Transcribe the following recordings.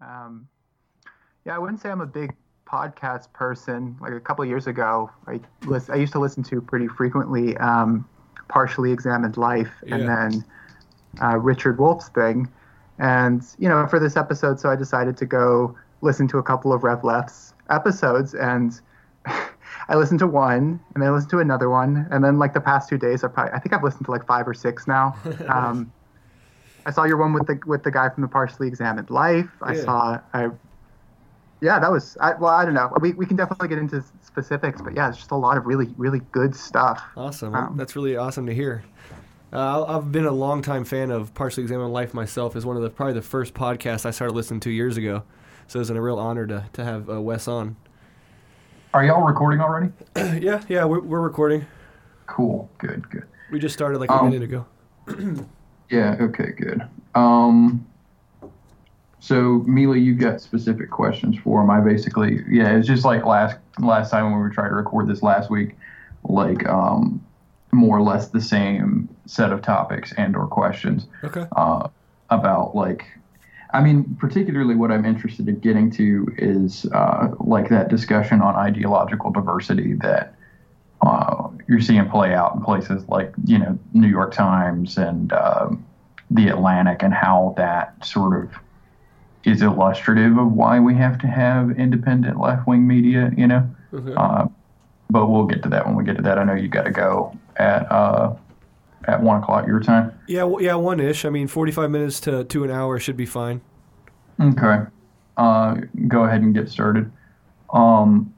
Um, yeah, I wouldn't say I'm a big podcast person. Like a couple years ago, I list, I used to listen to pretty frequently um, Partially Examined Life Yeah. and then uh, Richard Wolff's thing. And, you know, for this episode, so I decided to go listen to a couple of Rev Left's episodes. And I listened to one and then I listened to another one. And then, like, the past two days, I probably, I think I've listened to like five or six now. Um, I saw your one with the with the guy from the Partially Examined Life. I Yeah. saw I yeah, that was I, well. I don't know. We, we can definitely get into specifics, but yeah, it's just a lot of really really good stuff. Awesome. Um, That's really awesome to hear. Uh, I've been a longtime fan of Partially Examined Life myself. Is one of the probably the first podcasts I started listening to years ago. So it's a real honor to, to have uh, Wes on. Are y'all recording already? yeah, yeah, we're, we're recording. Cool. Good. Good. We just started like a Um, minute ago. Yeah. Okay. Good. Um. So, Mila, you got specific questions for him. I basically, yeah, it's just like last last time when we were trying to record this last week, like um, more or less the same set of topics and or questions. Okay. uh, about like i mean particularly what i'm interested in getting to is uh, like that discussion on ideological diversity that uh, you're seeing play out in places like you know new york times and um, the atlantic and how that sort of is illustrative of why we have to have independent left-wing media you know Okay. uh, but we'll get to that when we get to that i know you got to go at uh, at one o'clock your time Yeah, well, yeah, one ish. I mean, forty-five minutes to to an hour should be fine. Okay. Uh, go ahead and get started. Um,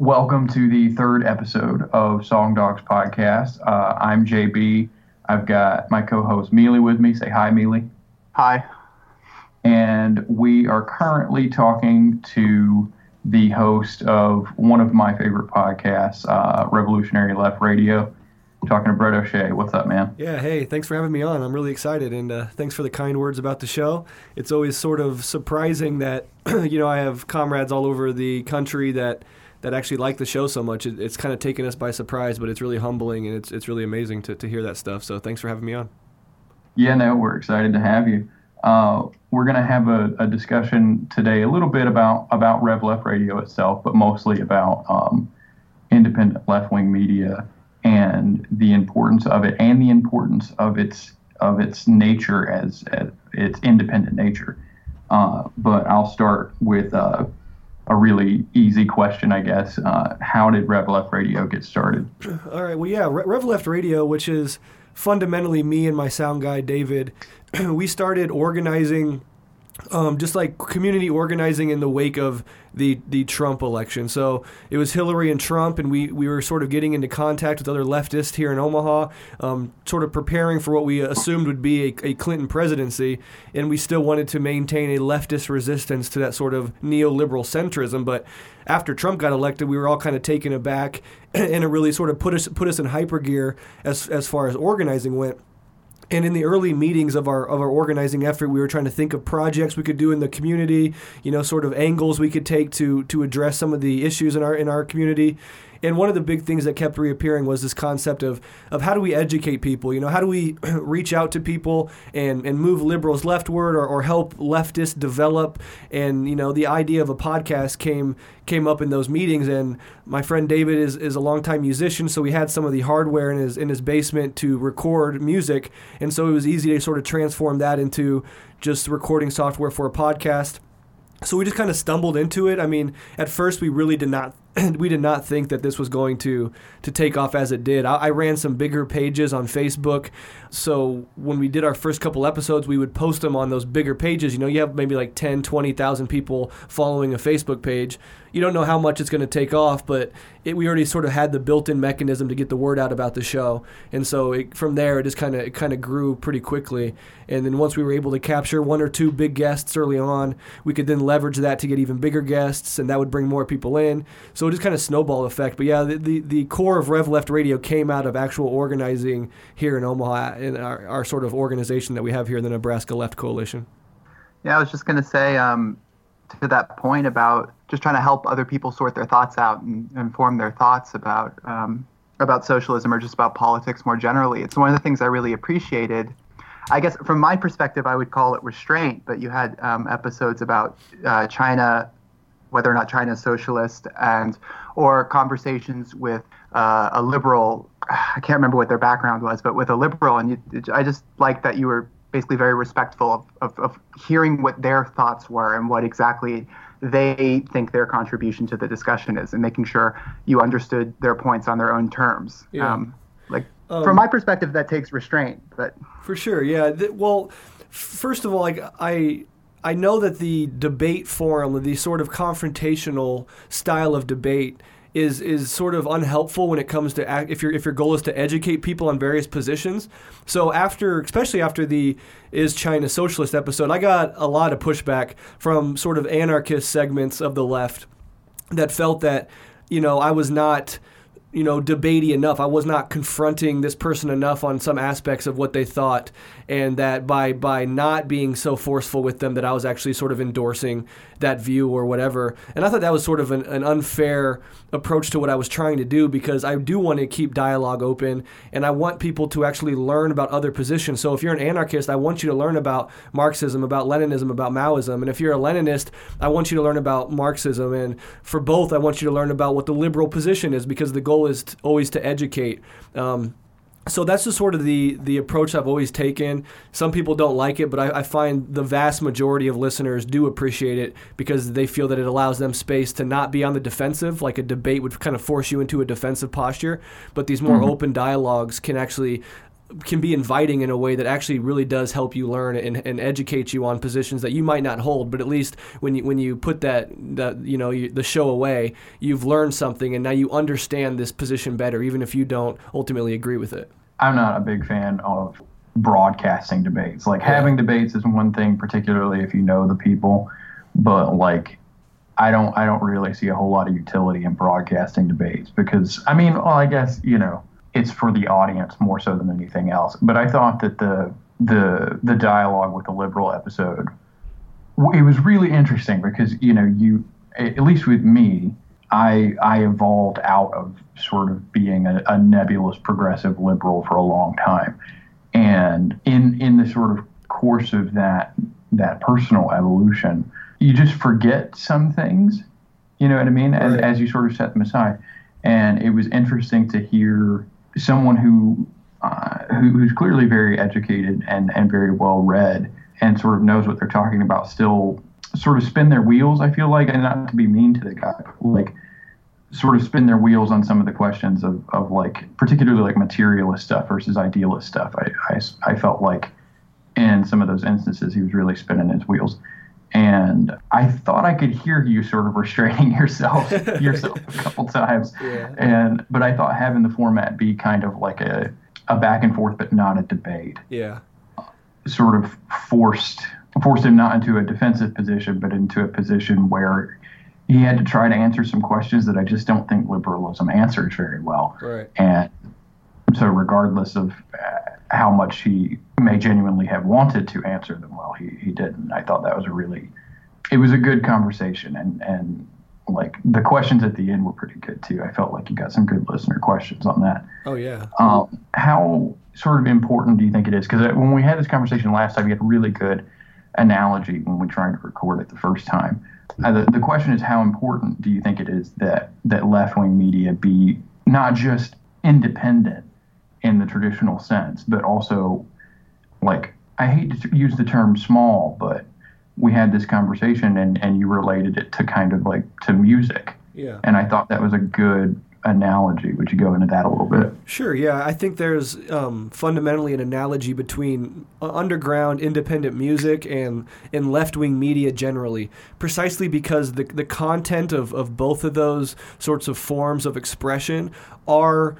welcome to the third episode of Song Dogs Podcast. Uh, I'm JB. I've got my co-host Mealy with me. Say hi, Mealy. Hi. And we are currently talking to the host of one of my favorite podcasts, uh, Revolutionary Left Radio. Talking to Breht O'Shea. What's up, man? Yeah, hey, thanks for having me on. I'm really excited, and uh, thanks for the kind words about the show. It's always sort of surprising that you know I have comrades all over the country that that actually like the show so much. It, it's kind of taken us by surprise, but it's really humbling and it's it's really amazing to, to hear that stuff. So thanks for having me on. Yeah, no, we're excited to have you. Uh, we're going to have a, a discussion today, a little bit about about Rev Left Radio itself, but mostly about um, independent left wing media and the importance of it, and the importance of its of its nature as, as its independent nature. Uh, but I'll start with uh, a really easy question, I guess. Uh, how did Rev Left Radio get started? All right. Well, yeah, Re- Rev Left Radio, which is fundamentally me and my sound guy David, we started organizing, um, just like community organizing in the wake of the the Trump election. So it was Hillary and Trump, and we we were sort of getting into contact with other leftists here in Omaha, um, sort of preparing for what we assumed would be a, a Clinton presidency, and we still wanted to maintain a leftist resistance to that sort of neoliberal centrism, but after Trump got elected, we were all kind of taken aback, and it really sort of put us put us in hyper gear as as far as organizing went. And in the early meetings of our of our organizing effort, we were trying to think of projects we could do in the community, you know, sort of angles we could take to to address some of the issues in our in our community. And one of the big things that kept reappearing was this concept of of how do we educate people? You know, how do we reach out to people and and move liberals leftward or, or help leftists develop? And you know, the idea of a podcast came came up in those meetings. And my friend David is, is a longtime musician, so he had some of the hardware in his in his basement to record music, and so it was easy to sort of transform that into just recording software for a podcast. So we just kind of stumbled into it. I mean, at first we really did not we did not think that this was going to to take off as it did. I, I ran some bigger pages on Facebook, so when we did our first couple episodes, we would post them on those bigger pages. You know, you have maybe like 10, 20,000 people following a Facebook page. You don't know how much it's going to take off, but it, we already sort of had the built-in mechanism to get the word out about the show, and so it, from there it just kind of it kind of grew pretty quickly. And then once we were able to capture one or two big guests early on, we could then leverage that to get even bigger guests, and that would bring more people in. So it just kind of snowball effect. But yeah, the, the, the core of Rev Left Radio came out of actual organizing here in Omaha in our, our sort of organization that we have here in the Nebraska Left Coalition. Yeah, I was just gonna say um, to that point about just trying to help other people sort their thoughts out and, and form their thoughts about um, about socialism or just about politics more generally. It's one of the things I really appreciated I guess from my perspective, I would call it restraint. But you had um, episodes about uh, China, whether or not China is socialist, and or conversations with uh, a liberal. I can't remember what their background was, but with a liberal, and you, I just like that you were basically very respectful of, of, of hearing what their thoughts were and what exactly they think their contribution to the discussion is, and making sure you understood their points on their own terms. Yeah. Um, like Um, from my perspective, that takes restraint, but For sure, yeah. Well, first of all, like I, I know that the debate forum, the sort of confrontational style of debate, is is sort of unhelpful when it comes to act, if your if your goal is to educate people on various positions. So after, especially after the is China socialist episode, I got a lot of pushback from sort of anarchist segments of the left that felt that you know I was not you know debatey enough. I was not confronting this person enough on some aspects of what they thought, and that by by not being so forceful with them, that I was actually sort of endorsing that view or whatever. And I thought that was sort of an, an unfair approach to what I was trying to do because I do want to keep dialogue open, and I want people to actually learn about other positions. So if you're an anarchist, I want you to learn about Marxism, about Leninism, about Maoism, and if you're a Leninist, I want you to learn about Marxism, and for both, I want you to learn about what the liberal position is because the goal is t- always to educate. Um, so that's just sort of the the approach I've always taken. Some people don't like it, but I, I find the vast majority of listeners do appreciate it because they feel that it allows them space to not be on the defensive, like a debate would kind of force you into a defensive posture. But these more open dialogues can actually can be inviting in a way that actually really does help you learn and, and educate you on positions that you might not hold. But at least when you when you put that that you know you, the show away, you've learned something, and now you understand this position better, even if you don't ultimately agree with it. I'm not a big fan of broadcasting debates. Like having debates is one thing, particularly if you know the people, but like I don't I don't really see a whole lot of utility in broadcasting debates because I mean, well, I guess you know it's for the audience more so than anything else. But I thought that the the the dialogue with the liberal episode it was really interesting because you know you at least with me I I evolved out of sort of being a, a nebulous progressive liberal for a long time, and in in the sort of course of that that personal evolution, you just forget some things. You know what I mean? As, Right. as you sort of set them aside, and it was interesting to hear someone who uh, who, who's clearly very educated and, and very well read and sort of knows what they're talking about still sort of spin their wheels i feel like and not to be mean to the guy like sort of spin their wheels on some of the questions of, of like particularly like materialist stuff versus idealist stuff. I, I, I felt like in some of those instances he was really spinning his wheels and i thought i could hear you sort of restraining yourself yourself a couple times Yeah. and but i thought having the format be kind of like a, a back and forth but not a debate Yeah. sort of forced forced him not into a defensive position, but into a position where he had to try to answer some questions that I just don't think liberalism answers very well. Right. And so, regardless of uh, how much he may genuinely have wanted to answer them well, he, he didn't. I thought that was a really, it was a good conversation, and and like the questions at the end were pretty good too. I felt like you got some good listener questions on that. Oh yeah. Um, how sort of important do you think it is? Because when we had this conversation last time, you had a really good analogy when we tried to record it the first time. Uh, the, the question is, how important do you think it is that that left wing media be not just independent in the traditional sense, but also like I hate to use the term small, but we had this conversation and, and you related it to kind of like to music. Yeah. And I thought that was a good analogy. Would you go into that a little bit? Sure, yeah. I think there's um, fundamentally an analogy between uh, underground independent music and, and left wing media generally, precisely because the, the content of, of both of those sorts of forms of expression are.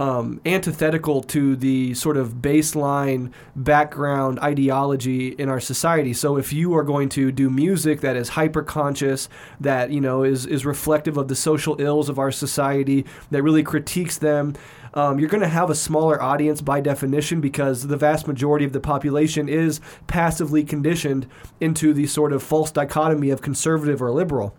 Um, antithetical to the sort of baseline background ideology in our society. So if you are going to do music that is hyper conscious, that you know is is reflective of the social ills of our society, that really critiques them, um, you're going to have a smaller audience by definition because the vast majority of the population is passively conditioned into the sort of false dichotomy of conservative or liberal.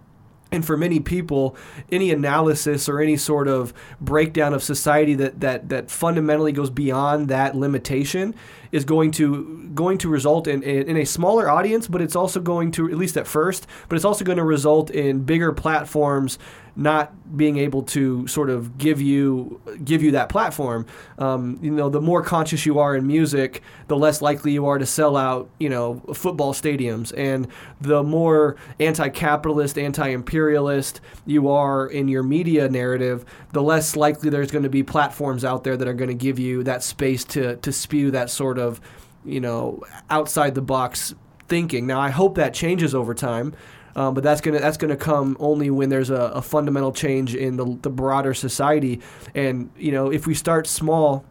And for many people, any analysis or any sort of breakdown of society that, that, that fundamentally goes beyond that limitation is going to going to result in, in, in a smaller audience, but it's also going to, at least at first, but it's also going to result in bigger platforms not being able to sort of give you give you that platform. Um, you know, the more conscious you are in music, the less likely you are to sell out. You know, football stadiums, and the more anti-capitalist, anti-imperialist you are in your media narrative, the less likely there's going to be platforms out there that are going to give you that space to to spew that sort of you know outside the box thinking. Now, I hope that changes over time. Um, but that's gonna that's gonna come only when there's a, a fundamental change in the, the broader society. And you know, if we start small,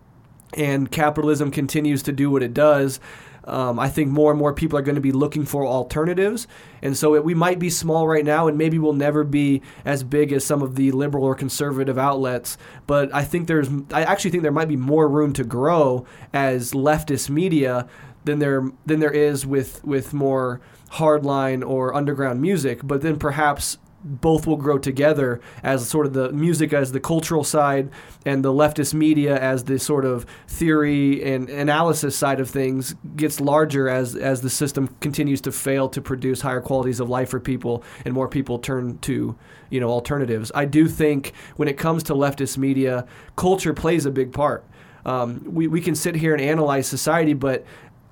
and capitalism continues to do what it does, um, I think more and more people are going to be looking for alternatives. And so it, we might be small right now, and maybe we'll never be as big as some of the liberal or conservative outlets. But I think there's, I actually think there might be more room to grow as leftist media than there than there is with with more hardline or underground music. But then perhaps both will grow together as sort of the music as the cultural side and the leftist media as the sort of theory and analysis side of things gets larger as as the system continues to fail to produce higher qualities of life for people and more people turn to you know alternatives. I do think when it comes to leftist media, culture plays a big part. Um, we, we can sit here and analyze society, but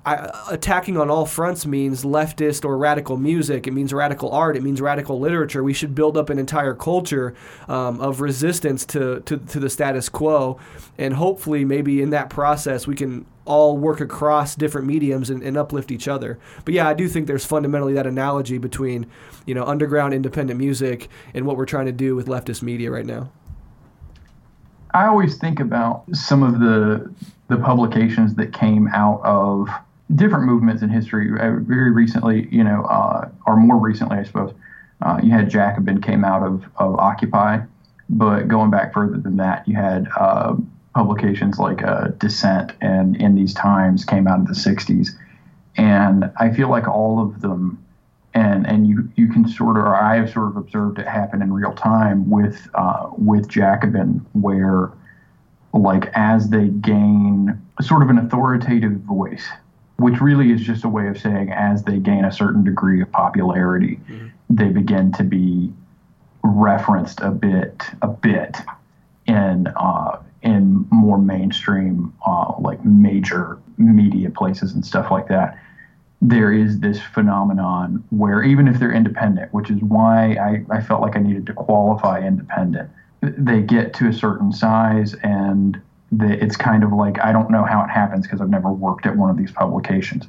Attacking on all fronts means leftist or radical music. It means radical art. It means radical literature. We should build up an entire culture um, of resistance to, to, to the status quo. And hopefully, maybe in that process, we can all work across different mediums and, and uplift each other. But yeah, I do think there's fundamentally that analogy between, you know, underground independent music and what we're trying to do with leftist media right now. I always think about some of the the publications that came out of different movements in history. Uh, very recently, you know, uh, or more recently, I suppose, uh, you had Jacobin came out of, of Occupy, but going back further than that, you had uh, publications like uh, Dissent and In These Times came out in the 60s. And I feel like all of them, and, and you, you can sort of, or I have sort of observed it happen in real time with, uh, with Jacobin, where like as they gain sort of an authoritative voice which really is just a way of saying as they gain a certain degree of popularity, mm-hmm. they begin to be referenced a bit, a bit in uh, in more mainstream, uh, like major media places and stuff like that. There is this phenomenon where even if they're independent, which is why I, I felt like I needed to qualify independent, they get to a certain size and that it's kind of like I don't know how it happens because I've never worked at one of these publications.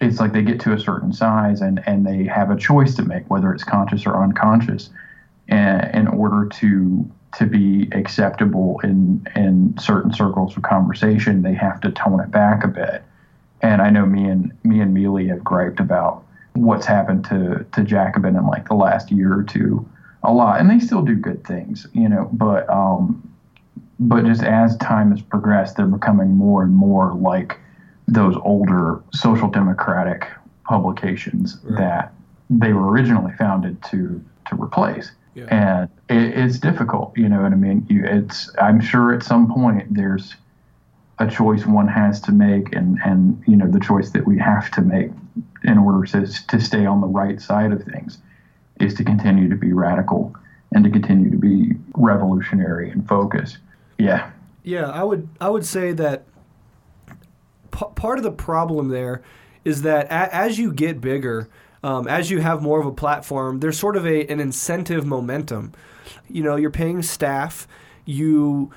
It's like they get to a certain size and, and they have a choice to make, whether it's conscious or unconscious, and, in order to to be acceptable in in certain circles of conversation, they have to tone it back a bit. And I know me and me and Mealy have griped about what's happened to to Jacobin in like the last year or two a lot, and they still do good things, you know. But um, but just as time has progressed, they're becoming more and more like those older social democratic publications right. that they were originally founded to to replace. Yeah. And it, it's difficult, you know what I mean? You, it's I'm sure at some point there's a choice one has to make, and and you know the choice that we have to make in order to to stay on the right side of things is to continue to be radical and to continue to be revolutionary and focus. Yeah. Yeah, I would I would say that p- part of the problem there is that a- as you get bigger, um, as you have more of a platform, there's sort of a an incentive momentum. You know, you're paying staff, you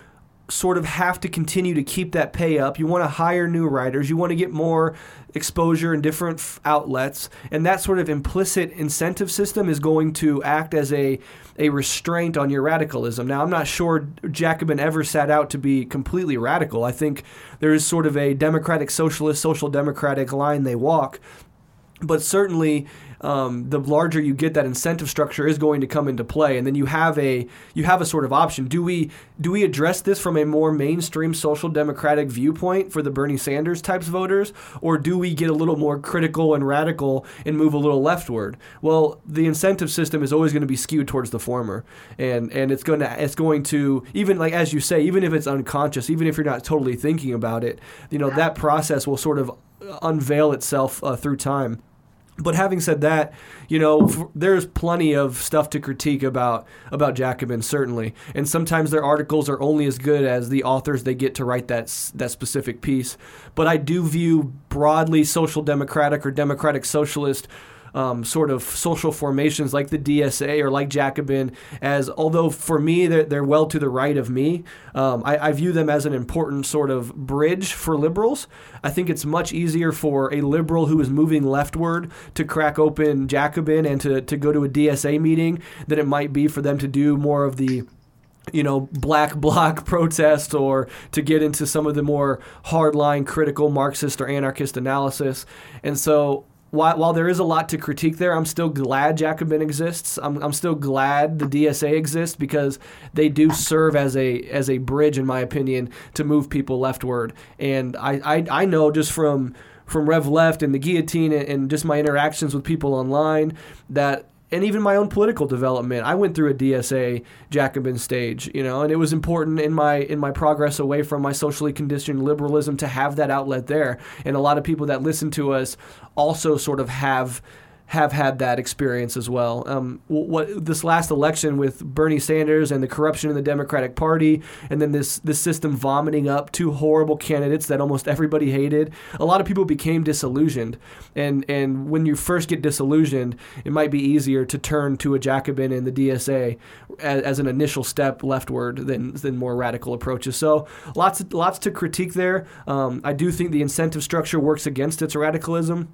sort of have to continue to keep that pay up. You want to hire new writers. You want to get more exposure in different f- outlets, and that sort of implicit incentive system is going to act as a a restraint on your radicalism. Now, I'm not sure Jacobin ever set out to be completely radical. I think there is sort of a democratic socialist, social democratic line they walk, but certainly um, the larger you get, that incentive structure is going to come into play, and then you have a you have a sort of option. Do we do we address this from a more mainstream social democratic viewpoint for the Bernie Sanders types voters, or do we get a little more critical and radical and move a little leftward? Well, the incentive system is always going to be skewed towards the former, and and it's going to it's going to even like as you say, even if it's unconscious, even if you're not totally thinking about it, you know that process will sort of unveil itself uh, through time. But having said that, you know, there's plenty of stuff to critique about about Jacobin certainly, and sometimes their articles are only as good as the authors they get to write that that specific piece. But I do view broadly social democratic or democratic socialist um, sort of social formations like the DSA or like Jacobin as, although for me they're, they're well to the right of me, um, I, I, view them as an important sort of bridge for liberals. I think it's much easier for a liberal who is moving leftward to crack open Jacobin and to, to go to a DSA meeting than it might be for them to do more of the you know, black bloc protest or to get into some of the more hardline critical Marxist or anarchist analysis. And so while, while there is a lot to critique there, I'm still glad Jacobin exists. I'm, I'm still glad the DSA exists because they do serve as a as a bridge, in my opinion, to move people leftward. And I, I, I know just from from Rev Left and the guillotine and, and just my interactions with people online that and even my own political development. I went through a DSA Jacobin stage, you know, and it was important in my in my progress away from my socially conditioned liberalism to have that outlet there. And a lot of people that listen to us also sort of have have had that experience as well. Um, what this last election with Bernie Sanders and the corruption in the Democratic Party, and then this this system vomiting up two horrible candidates that almost everybody hated. A lot of people became disillusioned, and and when you first get disillusioned, it might be easier to turn to a Jacobin and the DSA as, as an initial step leftward than than more radical approaches. So lots lots to critique there. Um, I do think the incentive structure works against its radicalism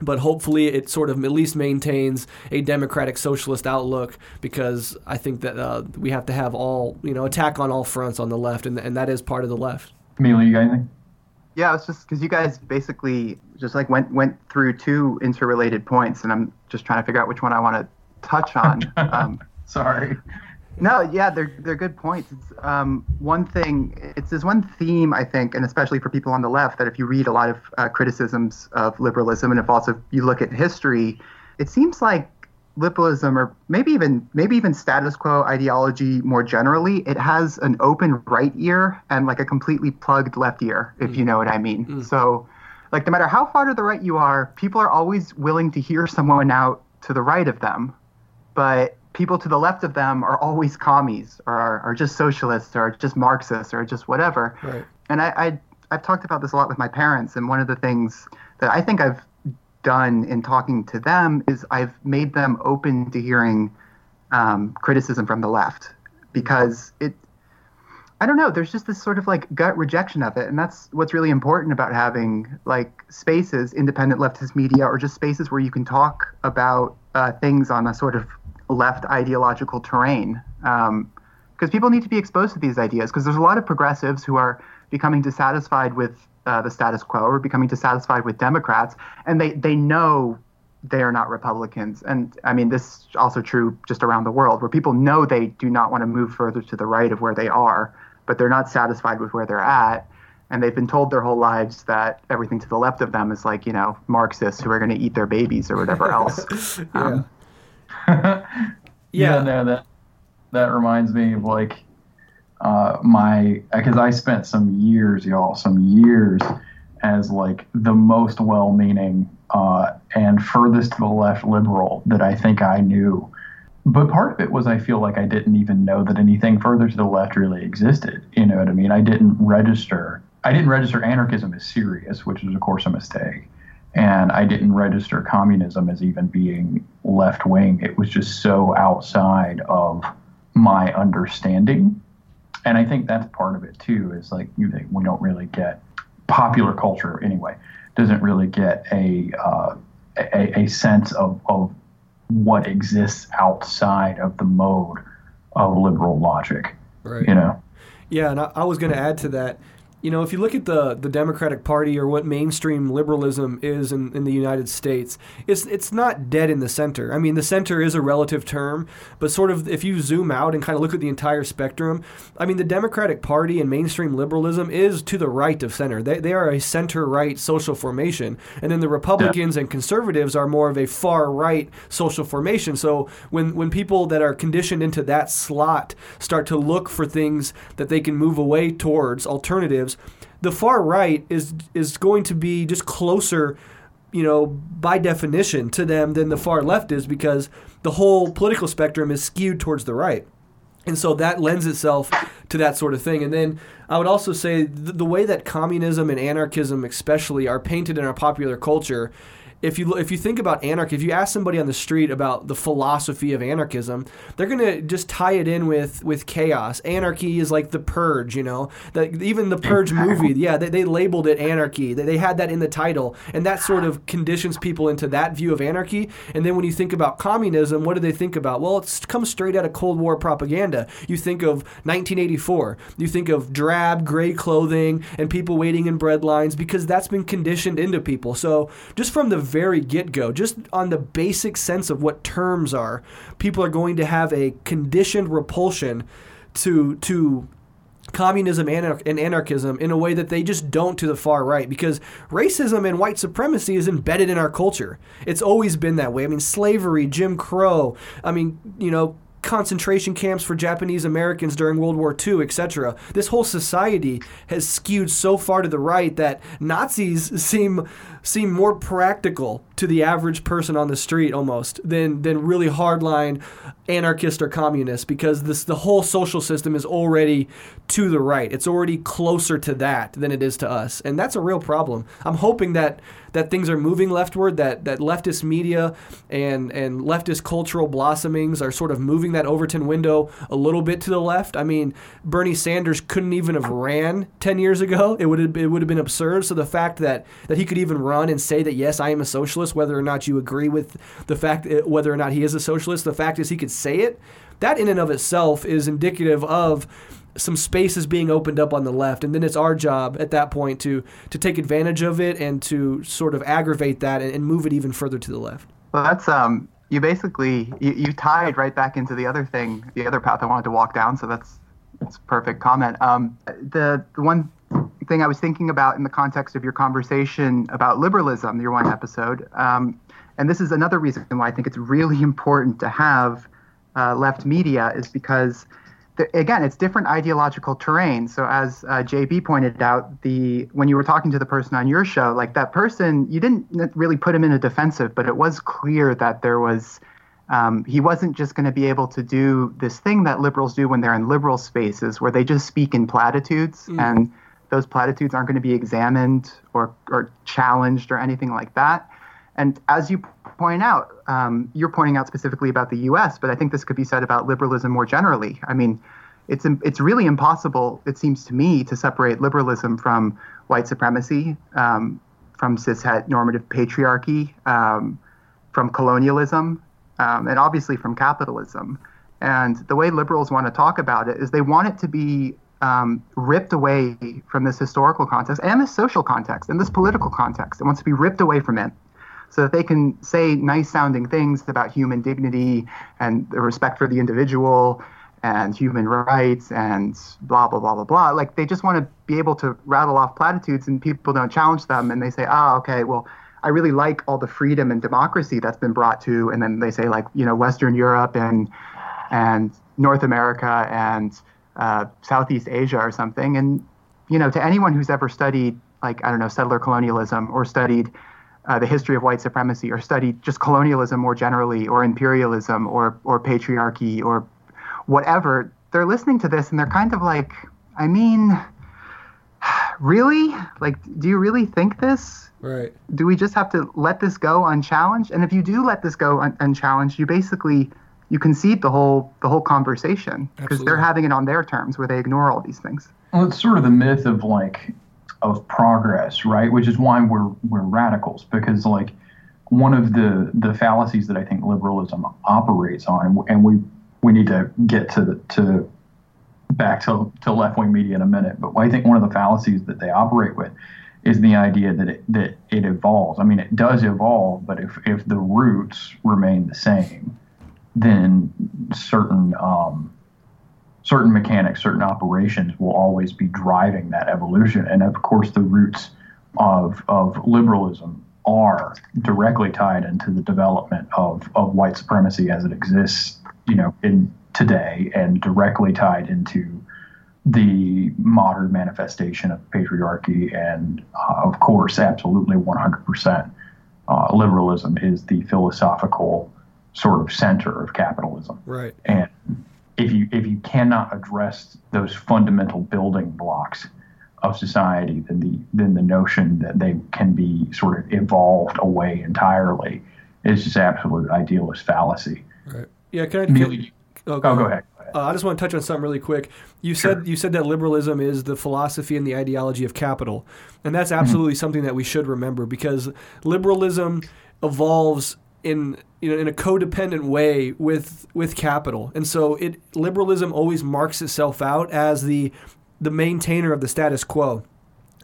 but hopefully it sort of at least maintains a democratic socialist outlook because I think that uh, we have to have all you know attack on all fronts on the left and and that is part of the left. Amelia, you got anything? Yeah, it's just because you guys basically just like went went through two interrelated points, and I'm just trying to figure out which one I want to touch on. Um, Sorry. No, yeah, they're they're good points. It's um, one thing. It's this one theme I think, and especially for people on the left, that if you read a lot of uh, criticisms of liberalism, and if also you look at history, it seems like liberalism, or maybe even maybe even status quo ideology more generally, it has an open right ear and like a completely plugged left ear, if mm. you know what I mean. Mm. So, like no matter how far to the right you are, people are always willing to hear someone out to the right of them, but people to the left of them are always commies or are, are just socialists or just Marxists or just whatever. Right. And I, I I've talked about this a lot with my parents, and one of the things that I think I've done in talking to them is I've made them open to hearing um, criticism from the left because it. I don't know. There's just this sort of like gut rejection of it, and that's what's really important about having like spaces, independent leftist media, or just spaces where you can talk about uh, things on a sort of left ideological terrain because um, people need to be exposed to these ideas because there's a lot of progressives who are becoming dissatisfied with uh, the status quo or becoming dissatisfied with Democrats, and they they know they are not Republicans. And I mean, this is also true just around the world, where people know they do not want to move further to the right of where they are, but they're not satisfied with where they're at. And they've been told their whole lives that everything to the left of them is like, you know, Marxists who are going to eat their babies or whatever else. yeah. Um, yeah. yeah, no, that that reminds me of like uh, my because I spent some years, y'all, some years as like the most well-meaning uh, and furthest to the left liberal that I think I knew. But part of it was I feel like I didn't even know that anything further to the left really existed. You know what I mean? I didn't register. I didn't register anarchism as serious, which is of course a mistake and I didn't register communism as even being left wing. It was just so outside of my understanding. And I think that's part of it too, is like you think we don't really get popular culture anyway, doesn't really get a, uh, a, a sense of, of what exists outside of the mode of liberal logic. Right. You know? Yeah, and I, I was going to add to that you know, if you look at the the Democratic Party or what mainstream liberalism is in, in the United States, it's it's not dead in the center. I mean, the center is a relative term, but sort of if you zoom out and kind of look at the entire spectrum, I mean, the Democratic Party and mainstream liberalism is to the right of center. They they are a center right social formation, and then the Republicans yeah. and conservatives are more of a far right social formation. So when when people that are conditioned into that slot start to look for things that they can move away towards alternatives the far right is is going to be just closer you know, by definition to them than the far left is because the whole political spectrum is skewed towards the right. And so that lends itself to that sort of thing. And then I would also say the, the way that communism and anarchism, especially, are painted in our popular culture if you if you think about anarchy, if you ask somebody on the street about the philosophy of anarchism, they're gonna just tie it in with with chaos. Anarchy is like the purge, you know. That even the purge movie, yeah, they, they labeled it anarchy. They, they had that in the title, and that sort of conditions people into that view of anarchy. And then when you think about communism, what do they think about? Well, it's comes straight out of Cold War propaganda. You think of 1984. You think of drab gray clothing and people waiting in bread lines because that's been conditioned into people. So just from the very get go, just on the basic sense of what terms are, people are going to have a conditioned repulsion to to communism and anarchism in a way that they just don't to the far right because racism and white supremacy is embedded in our culture. It's always been that way. I mean, slavery, Jim Crow, I mean, you know, concentration camps for Japanese Americans during World War II, etc. This whole society has skewed so far to the right that Nazis seem seem more practical to the average person on the street almost than than really hardline anarchist or communist because this the whole social system is already to the right. It's already closer to that than it is to us, and that's a real problem. I'm hoping that that things are moving leftward. That that leftist media and and leftist cultural blossomings are sort of moving that Overton window a little bit to the left. I mean, Bernie Sanders couldn't even have ran ten years ago. It would have it would have been absurd. So the fact that that he could even run and say that yes, I am a socialist, whether or not you agree with the fact uh, whether or not he is a socialist, the fact is he could say it. That in and of itself is indicative of some spaces being opened up on the left, and then it's our job at that point to to take advantage of it and to sort of aggravate that and, and move it even further to the left. Well, that's um, you basically you, you tied right back into the other thing, the other path I wanted to walk down. So that's that's perfect comment. Um, the the one thing I was thinking about in the context of your conversation about liberalism, your one episode, um, and this is another reason why I think it's really important to have uh, left media, is because again, it's different ideological terrain. So as uh, JB pointed out, the when you were talking to the person on your show, like that person, you didn't really put him in a defensive, but it was clear that there was. Um, he wasn't just going to be able to do this thing that liberals do when they're in liberal spaces, where they just speak in platitudes, mm. and those platitudes aren't going to be examined or, or challenged or anything like that. And as you point out, um, you're pointing out specifically about the U.S., but I think this could be said about liberalism more generally. I mean, it's it's really impossible, it seems to me, to separate liberalism from white supremacy, um, from cishet normative patriarchy, um, from colonialism, um, and obviously from capitalism. And the way liberals want to talk about it is they want it to be um, ripped away from this historical context and this social context and this political context. It wants to be ripped away from it so that they can say nice sounding things about human dignity and the respect for the individual and human rights and blah blah blah blah blah. Like they just want to be able to rattle off platitudes and people don't challenge them and they say ah oh, okay well i really like all the freedom and democracy that's been brought to and then they say like you know western europe and and north america and uh, southeast asia or something. And you know to anyone who's ever studied like i don't know settler colonialism or studied uh, the history of white supremacy or study just colonialism more generally or imperialism or or patriarchy or whatever they're listening to this and they're kind of like i mean really? Like do you really think this? Right. Do we just have to let this go unchallenged? And if you do let this go un- unchallenged you basically you concede the whole the whole conversation because they're having it on their terms where they ignore all these things. Well it's sort of the myth of like of progress, right? Which is why we're we're radicals because like one of the the fallacies that I think liberalism operates on, and we we need to get to the, to back to, to left wing media in a minute, but I think one of the fallacies that they operate with is the idea that it, that it evolves. I mean, it does evolve, but if, if the roots remain the same, then certain um, certain mechanics, certain operations will always be driving that evolution. And of course, the roots of of liberalism are directly tied into the development of, of white supremacy as it exists, you know, in today, and directly tied into the modern manifestation of patriarchy, and uh, of course, absolutely 100%. Uh, liberalism is the philosophical sort of center of capitalism. Right. And if you if you cannot address those fundamental building blocks of society, then the then the notion that they can be sort of evolved away entirely is just absolute idealist fallacy. Right. Yeah. Can I? Can, oh, go, oh, go ahead. Uh, I just want to touch on something really quick. You sure. said you said that liberalism is the philosophy and the ideology of capital, and that's mm-hmm. absolutely mm-hmm. something that we should remember because liberalism evolves in you know in a codependent way with with capital, and so it liberalism always marks itself out as the the maintainer of the status quo.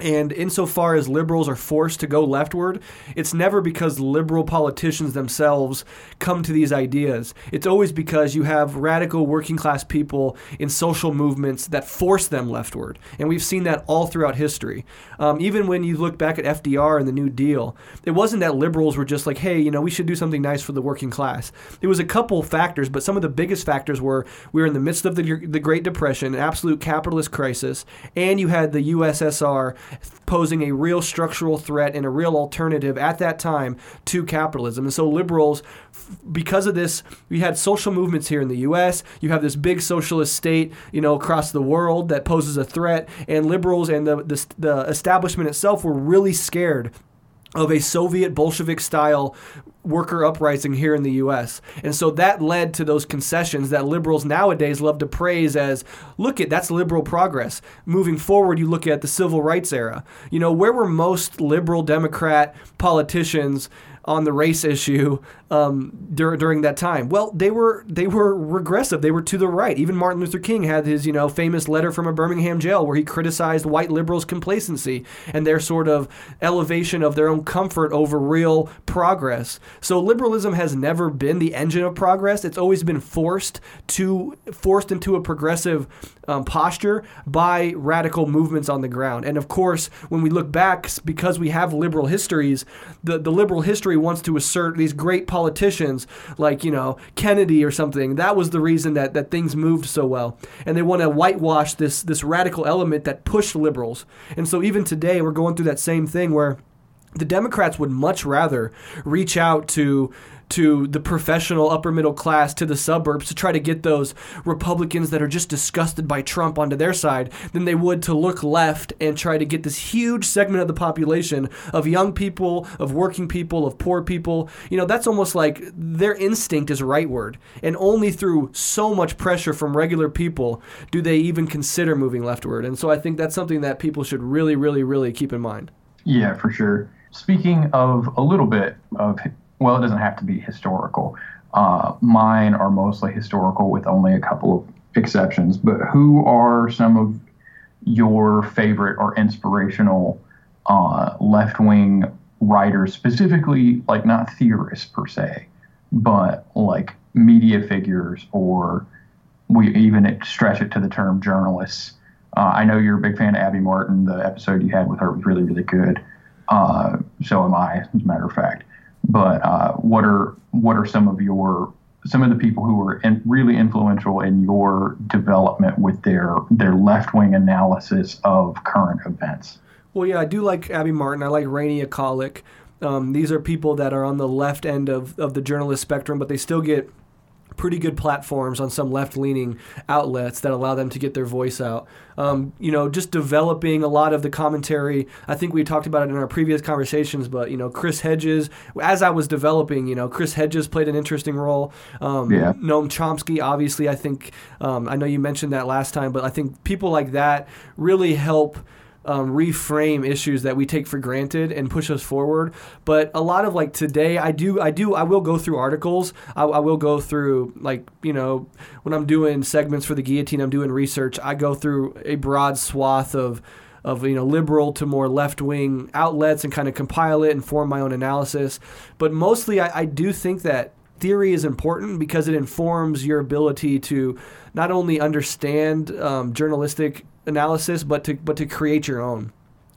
And insofar as liberals are forced to go leftward, it's never because liberal politicians themselves come to these ideas. It's always because you have radical working class people in social movements that force them leftward. And we've seen that all throughout history. Um, even when you look back at FDR and the New Deal, it wasn't that liberals were just like, hey, you know, we should do something nice for the working class. It was a couple factors, but some of the biggest factors were we were in the midst of the, the Great Depression, an absolute capitalist crisis, and you had the USSR posing a real structural threat and a real alternative at that time to capitalism. And so liberals, because of this, we had social movements here in the U.S. You have this big socialist state, you know, across the world that poses a threat, and liberals and the the, the establishment itself were really scared of a Soviet Bolshevik style worker uprising here in the US. And so that led to those concessions that liberals nowadays love to praise as look at that's liberal progress. Moving forward, you look at the civil rights era. You know, where were most liberal Democrat politicians on the race issue um, dur- during that time? Well, they were they were regressive. They were to the right. Even Martin Luther King had his you know famous letter from a Birmingham jail where he criticized white liberals' complacency and their sort of elevation of their own comfort over real progress. So liberalism has never been the engine of progress. It's always been forced to forced into a progressive um, posture by radical movements on the ground. And of course, when we look back, because we have liberal histories, the, the liberal history wants to assert these great politicians like, you know, Kennedy or something. That was the reason that, that things moved so well. And they want to whitewash this, this radical element that pushed liberals. And so even today, we're going through that same thing where the Democrats would much rather reach out to to the professional upper middle class to the suburbs to try to get those Republicans that are just disgusted by Trump onto their side than they would to look left and try to get this huge segment of the population of young people, of working people, of poor people. You know, that's almost like their instinct is rightward. And only through so much pressure from regular people do they even consider moving leftward. And so I think that's something that people should really, really, really keep in mind. Yeah, for sure. Speaking of a little bit of well, it doesn't have to be historical. Uh, mine are mostly historical with only a couple of exceptions. But who are some of your favorite or inspirational uh, left wing writers, specifically, like not theorists per se, but like media figures, or we even stretch it to the term journalists? Uh, I know you're a big fan of Abby Martin. The episode you had with her was really, really good. Uh, so am I, as a matter of fact. But uh, what are what are some of your some of the people who were in, really influential in your development with their their left wing analysis of current events? Well, yeah, I do like Abby Martin. I like Rania Khalek. Um, these are people that are on the left end of, of the journalist spectrum, but they still get pretty good platforms on some left leaning outlets that allow them to get their voice out. Um, you know, just developing a lot of the commentary. I think we talked about it in our previous conversations, but, you know, Chris Hedges, as I was developing, you know, Chris Hedges played an interesting role. Um, yeah. Noam Chomsky, obviously, I think, um, I know you mentioned that last time, but I think people like that really help um, reframe issues that we take for granted and push us forward. But a lot of like today, I do, I do, I will go through articles. I, I will go through like you know when I'm doing segments for the guillotine, I'm doing research. I go through a broad swath of of you know liberal to more left wing outlets and kind of compile it and form my own analysis. But mostly, I, I do think that theory is important because it informs your ability to not only understand um, journalistic analysis, but to but to create your own.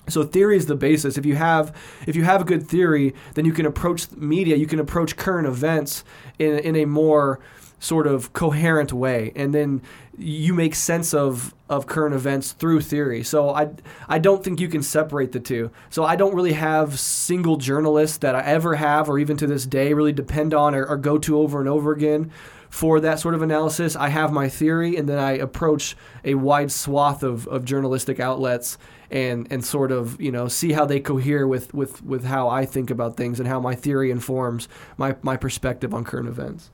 So theory is the basis. If you have if you have a good theory, then you can approach media, you can approach current events in in a more sort of coherent way, and then you make sense of of current events through theory. So I I don't think you can separate the two. So I don't really have single journalists that I ever have or even to this day really depend on or, or go to over and over again for that sort of analysis. I have my theory, and then I approach a wide swath of, of journalistic outlets and and sort of you know see how they cohere with, with, with how I think about things and how my theory informs my, my perspective on current events.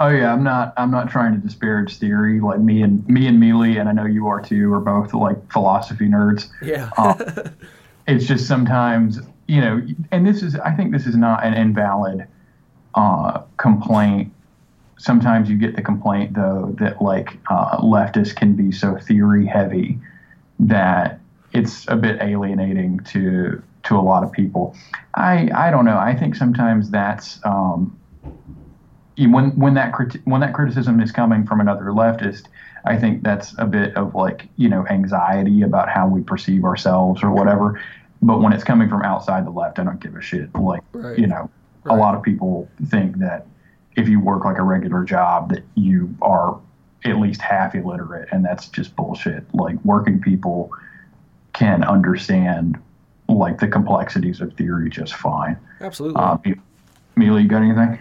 Oh yeah, I'm not. I'm not trying to disparage theory. Like me and me and Mealy, and I know you are too, are both like philosophy nerds. Yeah. uh, it's just sometimes you know, and this is. I think this is not an invalid uh, complaint sometimes you get the complaint though that like uh, leftists can be so theory heavy that it's a bit alienating to to a lot of people. I I don't know. I think sometimes that's um, when when that criti- when that criticism is coming from another leftist. I think that's a bit of like you know anxiety about how we perceive ourselves or whatever. But when it's coming from outside the left, I don't give a shit. Like right. you know, right. a lot of people think that if you work like a regular job that you are at least half illiterate and that's just bullshit. Like working people can understand like the complexities of theory just fine. Absolutely. Mealy, you got anything?